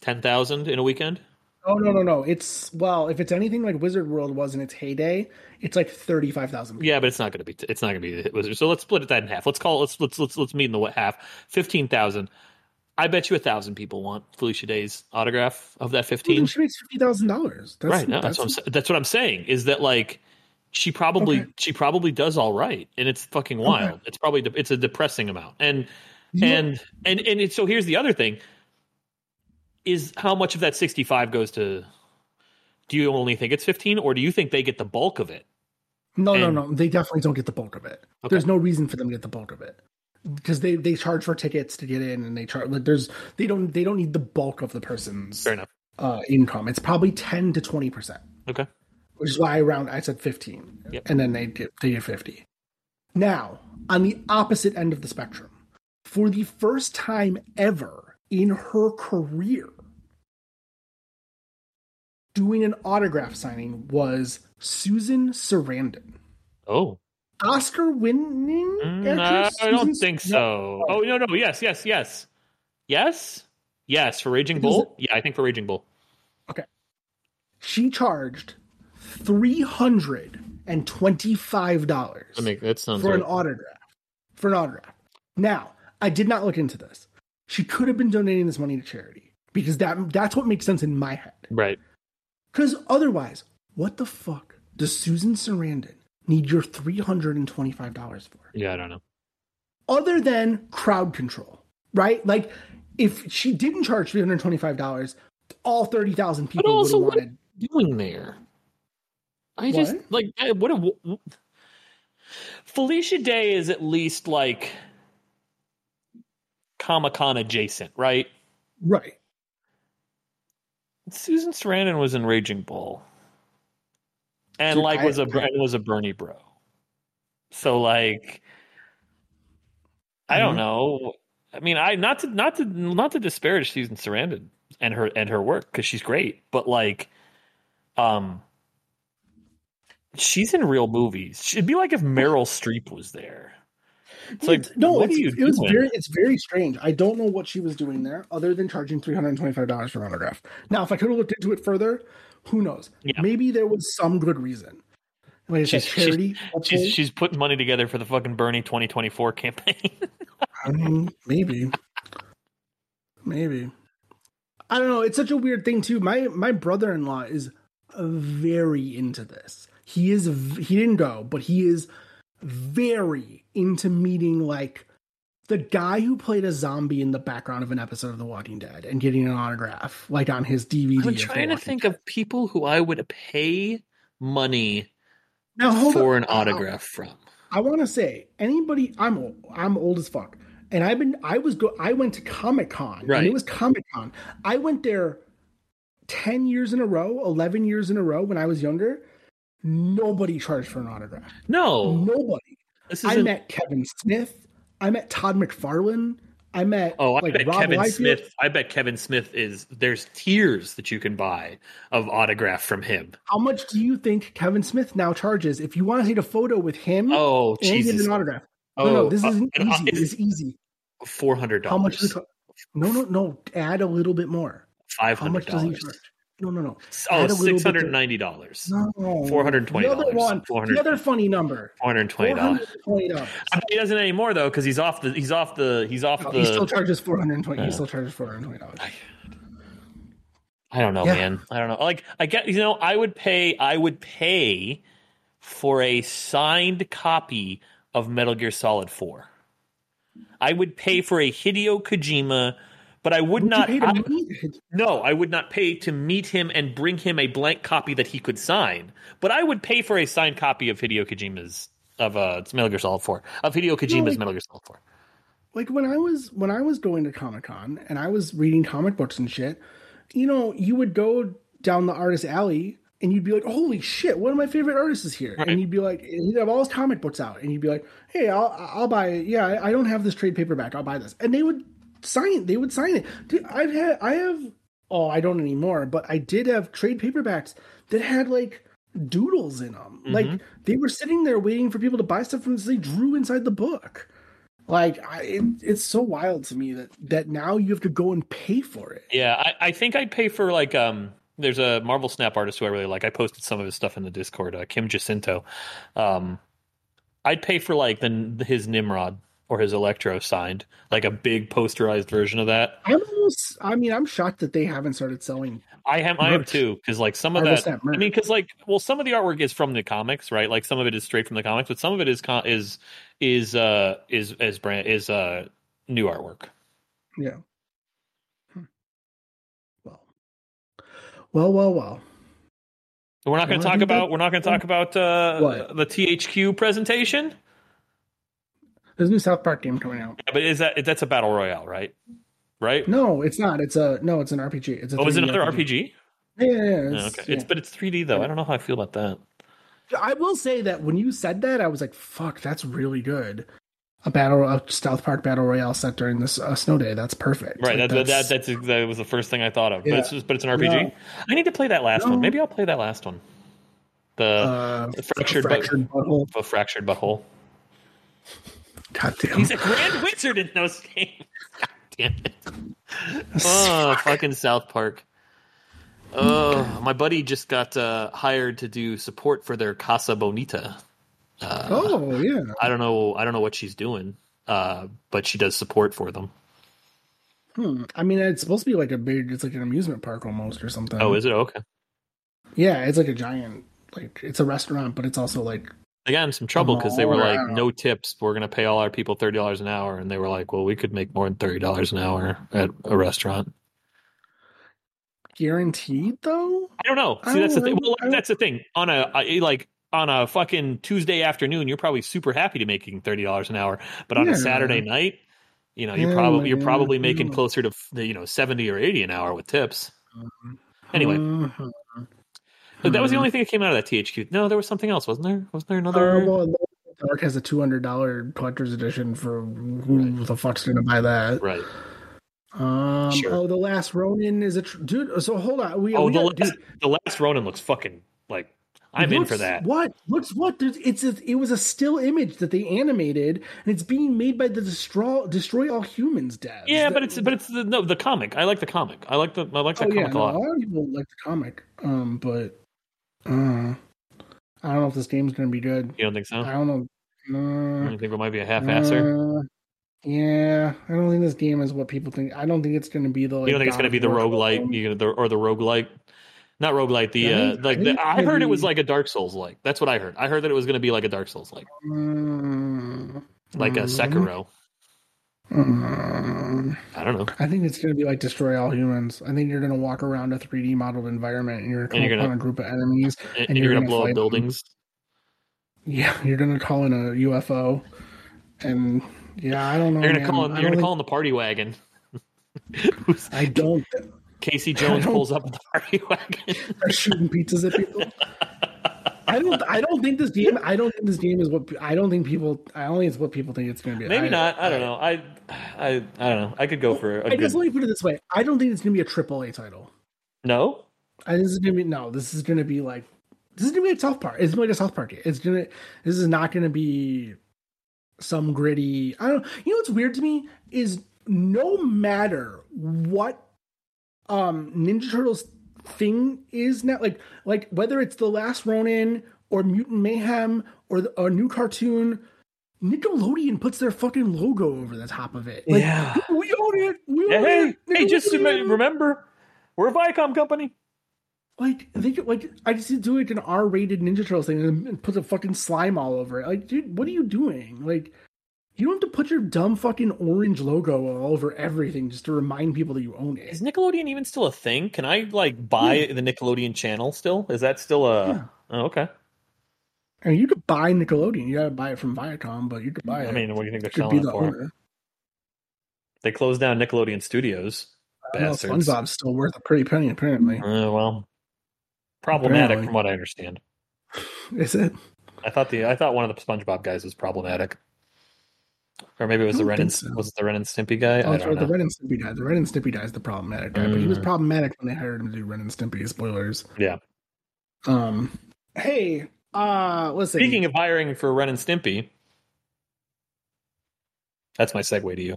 ten thousand in a weekend? Oh no no no! It's well, if it's anything like Wizard World was in its heyday, it's like thirty five thousand. Yeah, but it's not going to be. It's not going to be the Wizards. So let's split it that in half. Let's call. Let's let's let's let's meet in the what half. Fifteen thousand. I bet you a thousand people want Felicia Day's autograph of that fifteen. She makes fifty thousand dollars. right. No, that's, what I'm. That's what I'm saying. Is that like she probably Okay. she probably does all right, and it's fucking wild. It's probably de- it's a depressing amount, and know- and and and it, so here's the other thing: is how much of that sixty five goes to. Do you only think it's fifteen, or do you think they get the bulk of it? No, no, no. They definitely don't get the bulk of it. Okay. There's no reason for them to get the bulk of it because they they charge for tickets to get in, and they charge. Like, there's they don't they don't need the bulk of the person's Fair enough. uh, income. It's probably ten to twenty percent, Okay. Which is why I round. I said fifteen, Yep. and then they get they did fifty. Now on the opposite end of the spectrum, for the first time ever in her career, doing an autograph signing was Susan Sarandon. Oh. Oscar winning Mm? I don't think No. so. Oh no, no, yes, yes, yes, yes, yes. For Raging Bull, yeah, I think for Raging Bull. Okay. She charged three hundred and twenty-five dollars I mean, that sounds for an autograph. For an autograph. Now, I did not look into this. She could have been donating this money to charity because that that's what makes sense in my head. right. Because otherwise, what the fuck does Susan Sarandon need your three hundred and twenty-five dollars for? Yeah, I don't know. other than crowd control, right? Like if she didn't charge three hundred twenty-five dollars, all thirty thousand people would have wanted. Doing there, I just What? like what a Felicia Day is at least like Comic Con adjacent, right? Right. Susan Sarandon was in Raging Bull, and Dude, like I- was a was a Bernie bro. So like, I don't Mhm. know. I mean, I not to not to not to disparage Susan Sarandon and her and her work because she's great, but like, um, she's in real movies. It'd be like if Meryl Streep was there. It's like It's- no, what it's, are you it was doing? very it's very strange. I don't know what she was doing there other than charging three hundred and twenty-five dollars for an autograph. Now, if I could have looked into it further, who knows? Yeah. Maybe there was some good reason. Like She's- charity. hopefully. She's she's putting money together for the fucking Bernie twenty twenty four campaign. I mean, maybe, maybe. I don't know. It's such a weird thing too. My my brother in law is very into this. He is. He didn't go, but he is very into meeting like the guy who played a zombie in the background of an episode of The Walking Dead and getting an autograph, like on his DVD. I'm trying to think Dead. of people who I would pay money now for on. an autograph from. I want to say anybody. I'm old. I'm old as fuck, and I've been. I was go. I went to Comic Con. Right. And it was Comic Con. I went there ten years in a row, eleven years in a row when I was younger. Nobody charged for an autograph. No, Nobody. this I met Kevin Smith. I met Todd McFarlane. I met oh, I like bet Rob Kevin. Smith. I bet Kevin Smith is. There's tiers that you can buy of autograph from him. How much do you think Kevin Smith now charges if you want to take a photo with him Oh, and get an autograph? Oh, no, no, this uh, isn't uh, easy. It's easy. Four hundred How much? dollars. Does it no, no, no. Add a little bit more. Five hundred How much does he dollars. No, no, no. Oh, Add a little bit six hundred ninety dollars. No. $420. The other one, $400. the other funny number. Four hundred twenty dollars. $420. I bet he doesn't anymore though, because he's off the. He's off the. He's off No, the. he still charges four hundred twenty. Yeah. He still charges four hundred twenty dollars. I don't know, Yeah. man. I don't know. Like I get, you know, I would pay. I would pay for a signed copy of Metal Gear Solid Four. I would pay for a Hideo Kojima, but I would, Would not. pay to I- no, I would not pay to meet him and bring him a blank copy that he could sign. But I would pay for a signed copy of Hideo Kojima's of uh, it's Metal Gear Solid Four of Hideo Kojima's like- Metal Gear Solid Four. Like when I was when I was going to Comic Con and I was reading comic books and shit, you know, you would go down the artist alley and you'd be like, "Holy shit, one of my favorite artists is here!" Right. And you'd be like, "He'd have all his comic books out," and you'd be like, "Hey, I'll I'll buy it. Yeah, I don't have this trade paperback. I'll buy this." And they would sign. They would sign it. Dude, I've had I have oh, I don't anymore, but I did have trade paperbacks that had like doodles in them. Mhm. Like they were sitting there waiting for people to buy stuff from they drew inside the book. Like I, it, it's so wild to me that that now you have to go and pay for it. Yeah, I, I think I'd pay for like um. There's a Marvel Snap artist who I really like. I posted some of his stuff in the Discord. Uh, Kim Jacinto. Um, I'd pay for like the his Nimrod or his Electro signed, like a big posterized version of that. I'm almost. I mean, I'm shocked that they haven't started selling. I am, I am too, because like some of Marvel that. I mean, because like, well, some of the artwork is from the comics, right? Like some of it is straight from the comics, but some of it is con- is is uh is is brand is uh new artwork. Yeah. Hmm. Well. Well, well, well. We're not going to talk about. that- We're not going to talk about uh, What? the THQ presentation. There's a new South Park game coming out. Yeah, but is that that's a battle royale, right? Right? No, it's not. It's a no. It's an RPG. It's a. oh, is it 3D another RPG? Yeah, yeah, yeah, Oh, it's- okay, yeah. it's but it's 3D though. I don't know how I feel about that. I will say that when you said that, I was like, "Fuck, that's really good." A battle, a South Park battle royale set during this uh, snow day. That's perfect. Right. Like, that, that that that's that was the first thing I thought of. Yeah. But it's just, but it's an RPG. No. I need to play that last No. one. Maybe I'll play that last one. The uh, the fractured, fractured butthole. a fractured butthole. God damn. He's a grand wizard in those games. God damn it. Oh, fucking South Park. Oh, my buddy just got uh, hired to do support for their Casa Bonita. Uh, oh yeah. I don't know. I don't know what she's doing, uh, but she does support for them. Hmm. I mean, it's supposed to be like a big. It's like an amusement park almost or something. Oh, is it okay? Yeah, it's like a giant. Like it's a restaurant, but it's also like They got in some trouble because they were Oh, like, "No tips. We're going to pay all our people thirty dollars an hour," and they were like, "Well, we could make more than thirty dollars an hour at a restaurant." guaranteed though. I don't know. I See, that's the thing. Well, I that's the thing. On a like on a fucking Tuesday afternoon, you're probably super happy to making thirty dollars an hour, but on Yeah. a Saturday night, you know, you're Yeah, probably you're yeah, probably making yeah. closer to you know seventy or eighty an hour with tips. Anyway, Mhm. But that was the Mhm. only thing that came out of that THQ. No, there was something else, wasn't there? Wasn't there Uh, another? well, Dark has a two hundred dollar collector's edition for who the fuck's gonna buy that? right. Um, Sure. Oh, the last Ronin is a tr- dude. So hold on. We, Oh, we the got, last, dude, the last Ronin looks fucking like I'm in for that. What looks what? There's, it's a, it was a still image that they animated, and it's being made by the destroy destroy all humans devs. Yeah, That- but it's but it's the no the comic. I like the comic. I like the I like oh that yeah, comic no, a a lot. lot of people like the comic. Um, but uh, I don't know if this game's gonna be good. You don't think so? I don't know. Uh, You think it might be a half-asser? Uh, yeah, I don't think this game is what people think. I don't think it's going to be the. Like, you don't think it's going to be the roguelite you know, the, or the roguelite? Not roguelite, the I uh, like I the, I heard it was like a Dark Souls like. That's what I heard. I heard that it was going to be like a Dark Souls like, Mm, like a mm, Sekiro. Mm. I don't know. I think it's going to be like destroy all humans. I think you're going to walk around a 3D modeled environment and you're going to upon a group of enemies. And, And you're, you're going to blow up them. buildings. Yeah, you're going to call in a UFO, and yeah, I don't know. You're going to call in, you're going to call in the party wagon. I don't. Casey Jones don't- pulls up in the party wagon. Shooting pizzas at people. I don't. I don't think this game. I don't think this game is what. I don't think people. I think it's what people think it's going to be. Maybe not. I don't know. I, I, I don't know. I could go for a I guess good. let me put it this way: I don't think it's going to be a triple A title. No, I, this is going to be no. This is going to be like this is going to be like South Park. It's like a South Park. It's gonna. This is not going to be some gritty. I don't. You know what's weird to me is no matter what um Ninja Turtles thing is now, like like whether it's the Last Ronin or Mutant Mayhem or the, a new cartoon. Nickelodeon puts their fucking logo over the top of it. Like, Yeah. we own it. We own hey, it. hey, just remember, we're a Viacom company. Like they could, like I just do like an R-rated Ninja Turtles thing and, and put a fucking slime all over it. Like, dude, what are you doing? Like, you don't have to put your dumb fucking orange logo all over everything just to remind people that you own it. Is Nickelodeon even still a thing? Can I like buy the Nickelodeon channel still? Is that still a? Yeah. Oh, okay. I mean, you could buy Nickelodeon. You gotta buy it from Viacom, but you could buy it. I mean, what do you think they're selling the for? owner. They closed down Nickelodeon Studios. Know, SpongeBob's still worth a pretty penny, apparently. Uh, well, problematic Apparently. from what I understand. Is it? I thought the I thought one of the SpongeBob guys was problematic. Or maybe it was the Ren and so. was it the Ren and Stimpy guy? Oh, I that's don't right. know. The Ren and Stimpy guy. The Ren and Stimpy guy is the problematic guy, but he was Mm. problematic when they hired him to do Ren and Stimpy. Spoilers. Yeah. Um. Hey. Uh. Let's see. Speaking of hiring for Ren and Stimpy, that's my segue to you.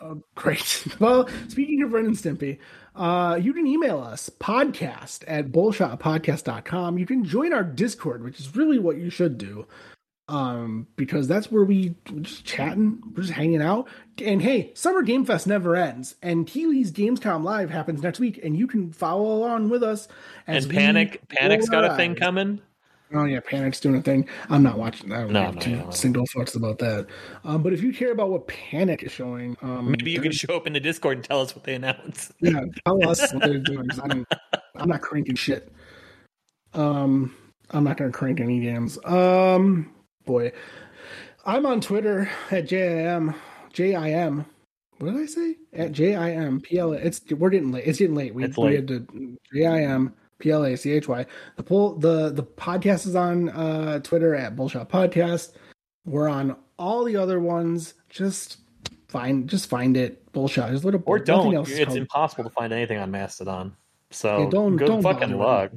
Oh, great. Well, speaking of Ren and Stimpy, uh, you can email us podcast at bullshotpodcast.com. You can join our Discord, which is really what you should do. Um, because that's where we we're just chatting, we're just hanging out. And hey, Summer Game Fest never ends. And Keighley's Gamescom Live happens next week, and you can follow along with us. And we Panic's got a thing coming. Oh yeah, Panic's doing a thing. I'm not watching that. I don't No, give no, no, single thoughts about that. Um, but if you care about what Panic is showing, um, Maybe you can show up in the Discord and tell us what they announce. yeah, tell us what they're doing. 'cause I don't, I'm not cranking shit. Um, I'm not gonna crank any games. Um, boy, I'm on Twitter at jim jim. What did I say? At jim pl. It's we're getting late. It's getting late. We, It's we had to jim p l a c h y. The poll the the podcast is on uh Twitter at bullshot podcast. We're on all the other ones. Just find just find it bullshot. Just let it Or don't. else It's impossible to find anything on Mastodon. So Yeah, don't- good don't fucking luck.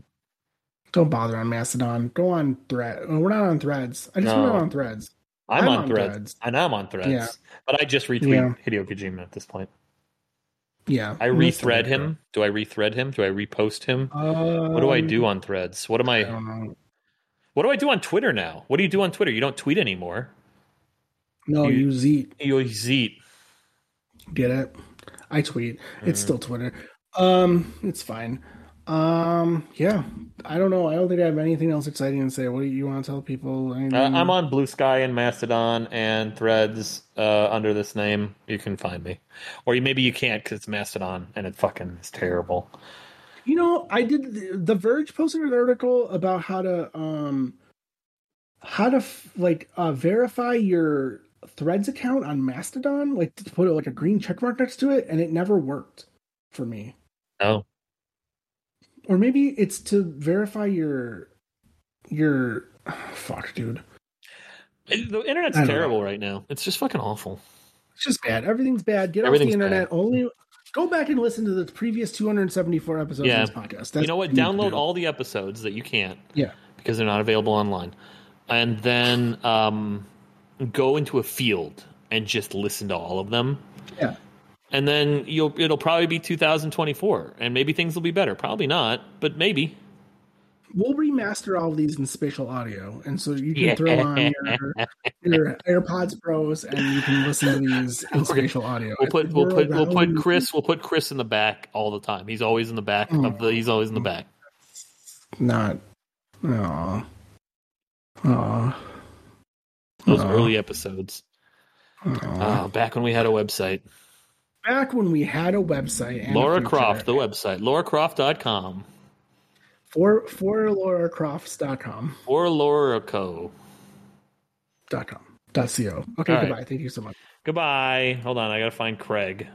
Don't bother on Mastodon. Go on Thread. oh, We're not on Threads. I just No. went on Threads. I'm, I'm on, on threads. Threads. I know I'm on threads. Yeah. But I just retweet Yeah. Hideo Kojima at this point. Yeah, I rethread him. Do I rethread him? Do I repost him? Um, What do I do on threads? What am I I don't know. what do I do on Twitter now? What do you do on Twitter? You don't tweet anymore. No, You- you Zeet. You zeet. Get it? I tweet. It's Mhm. still Twitter. Um, it's fine. Um, yeah. I don't know. I don't think I have anything else exciting to say. What do you want to tell people? Uh, I'm on Blue Sky and Mastodon and Threads uh, under this name. You can find me, or you, maybe you can't because it's Mastodon and it fucking is terrible. You know, I did. The, the Verge posted an article about how to um, how to f- like uh, verify your Threads account on Mastodon, like to put like a green check mark next to it, and it never worked for me. No, Or maybe it's to verify your your fuck, dude. The internet's terrible right now. It's just fucking awful. It's just bad. Everything's bad. Get Everything's off the internet. Only go back and listen to the previous 274 episodes Yeah. of this podcast. That's you know what? Download do. all the episodes that you can't. Yeah. Because they're not available online. And then um, go into a field and just listen to all of them. Yeah. And then you'll it'll probably be 2024 and maybe things will be better. Probably not, but maybe. We'll remaster all of these in spatial audio, and so you can throw on your, your AirPods Pros and you can listen to these in spatial audio. We'll put we'll put we'll put Chris we'll put Chris in the back all the time. He's always in the back of the he's always in the back. Not. Aw. Aw. Those Aw. early episodes. Uh, back when we had a website. Back when we had a website, and a Laura future. Croft, the website. LauraCroft.com. for for lauracrofts.com Or Laura Co. dot com dot co. Okay, right. goodbye. Thank you so much. Goodbye. Hold on, I gotta find Craig.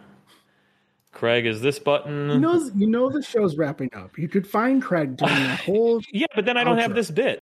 Craig is this button. You know, you know the show's wrapping up. You could find Craig doing that whole yeah, but then I don't have this bit.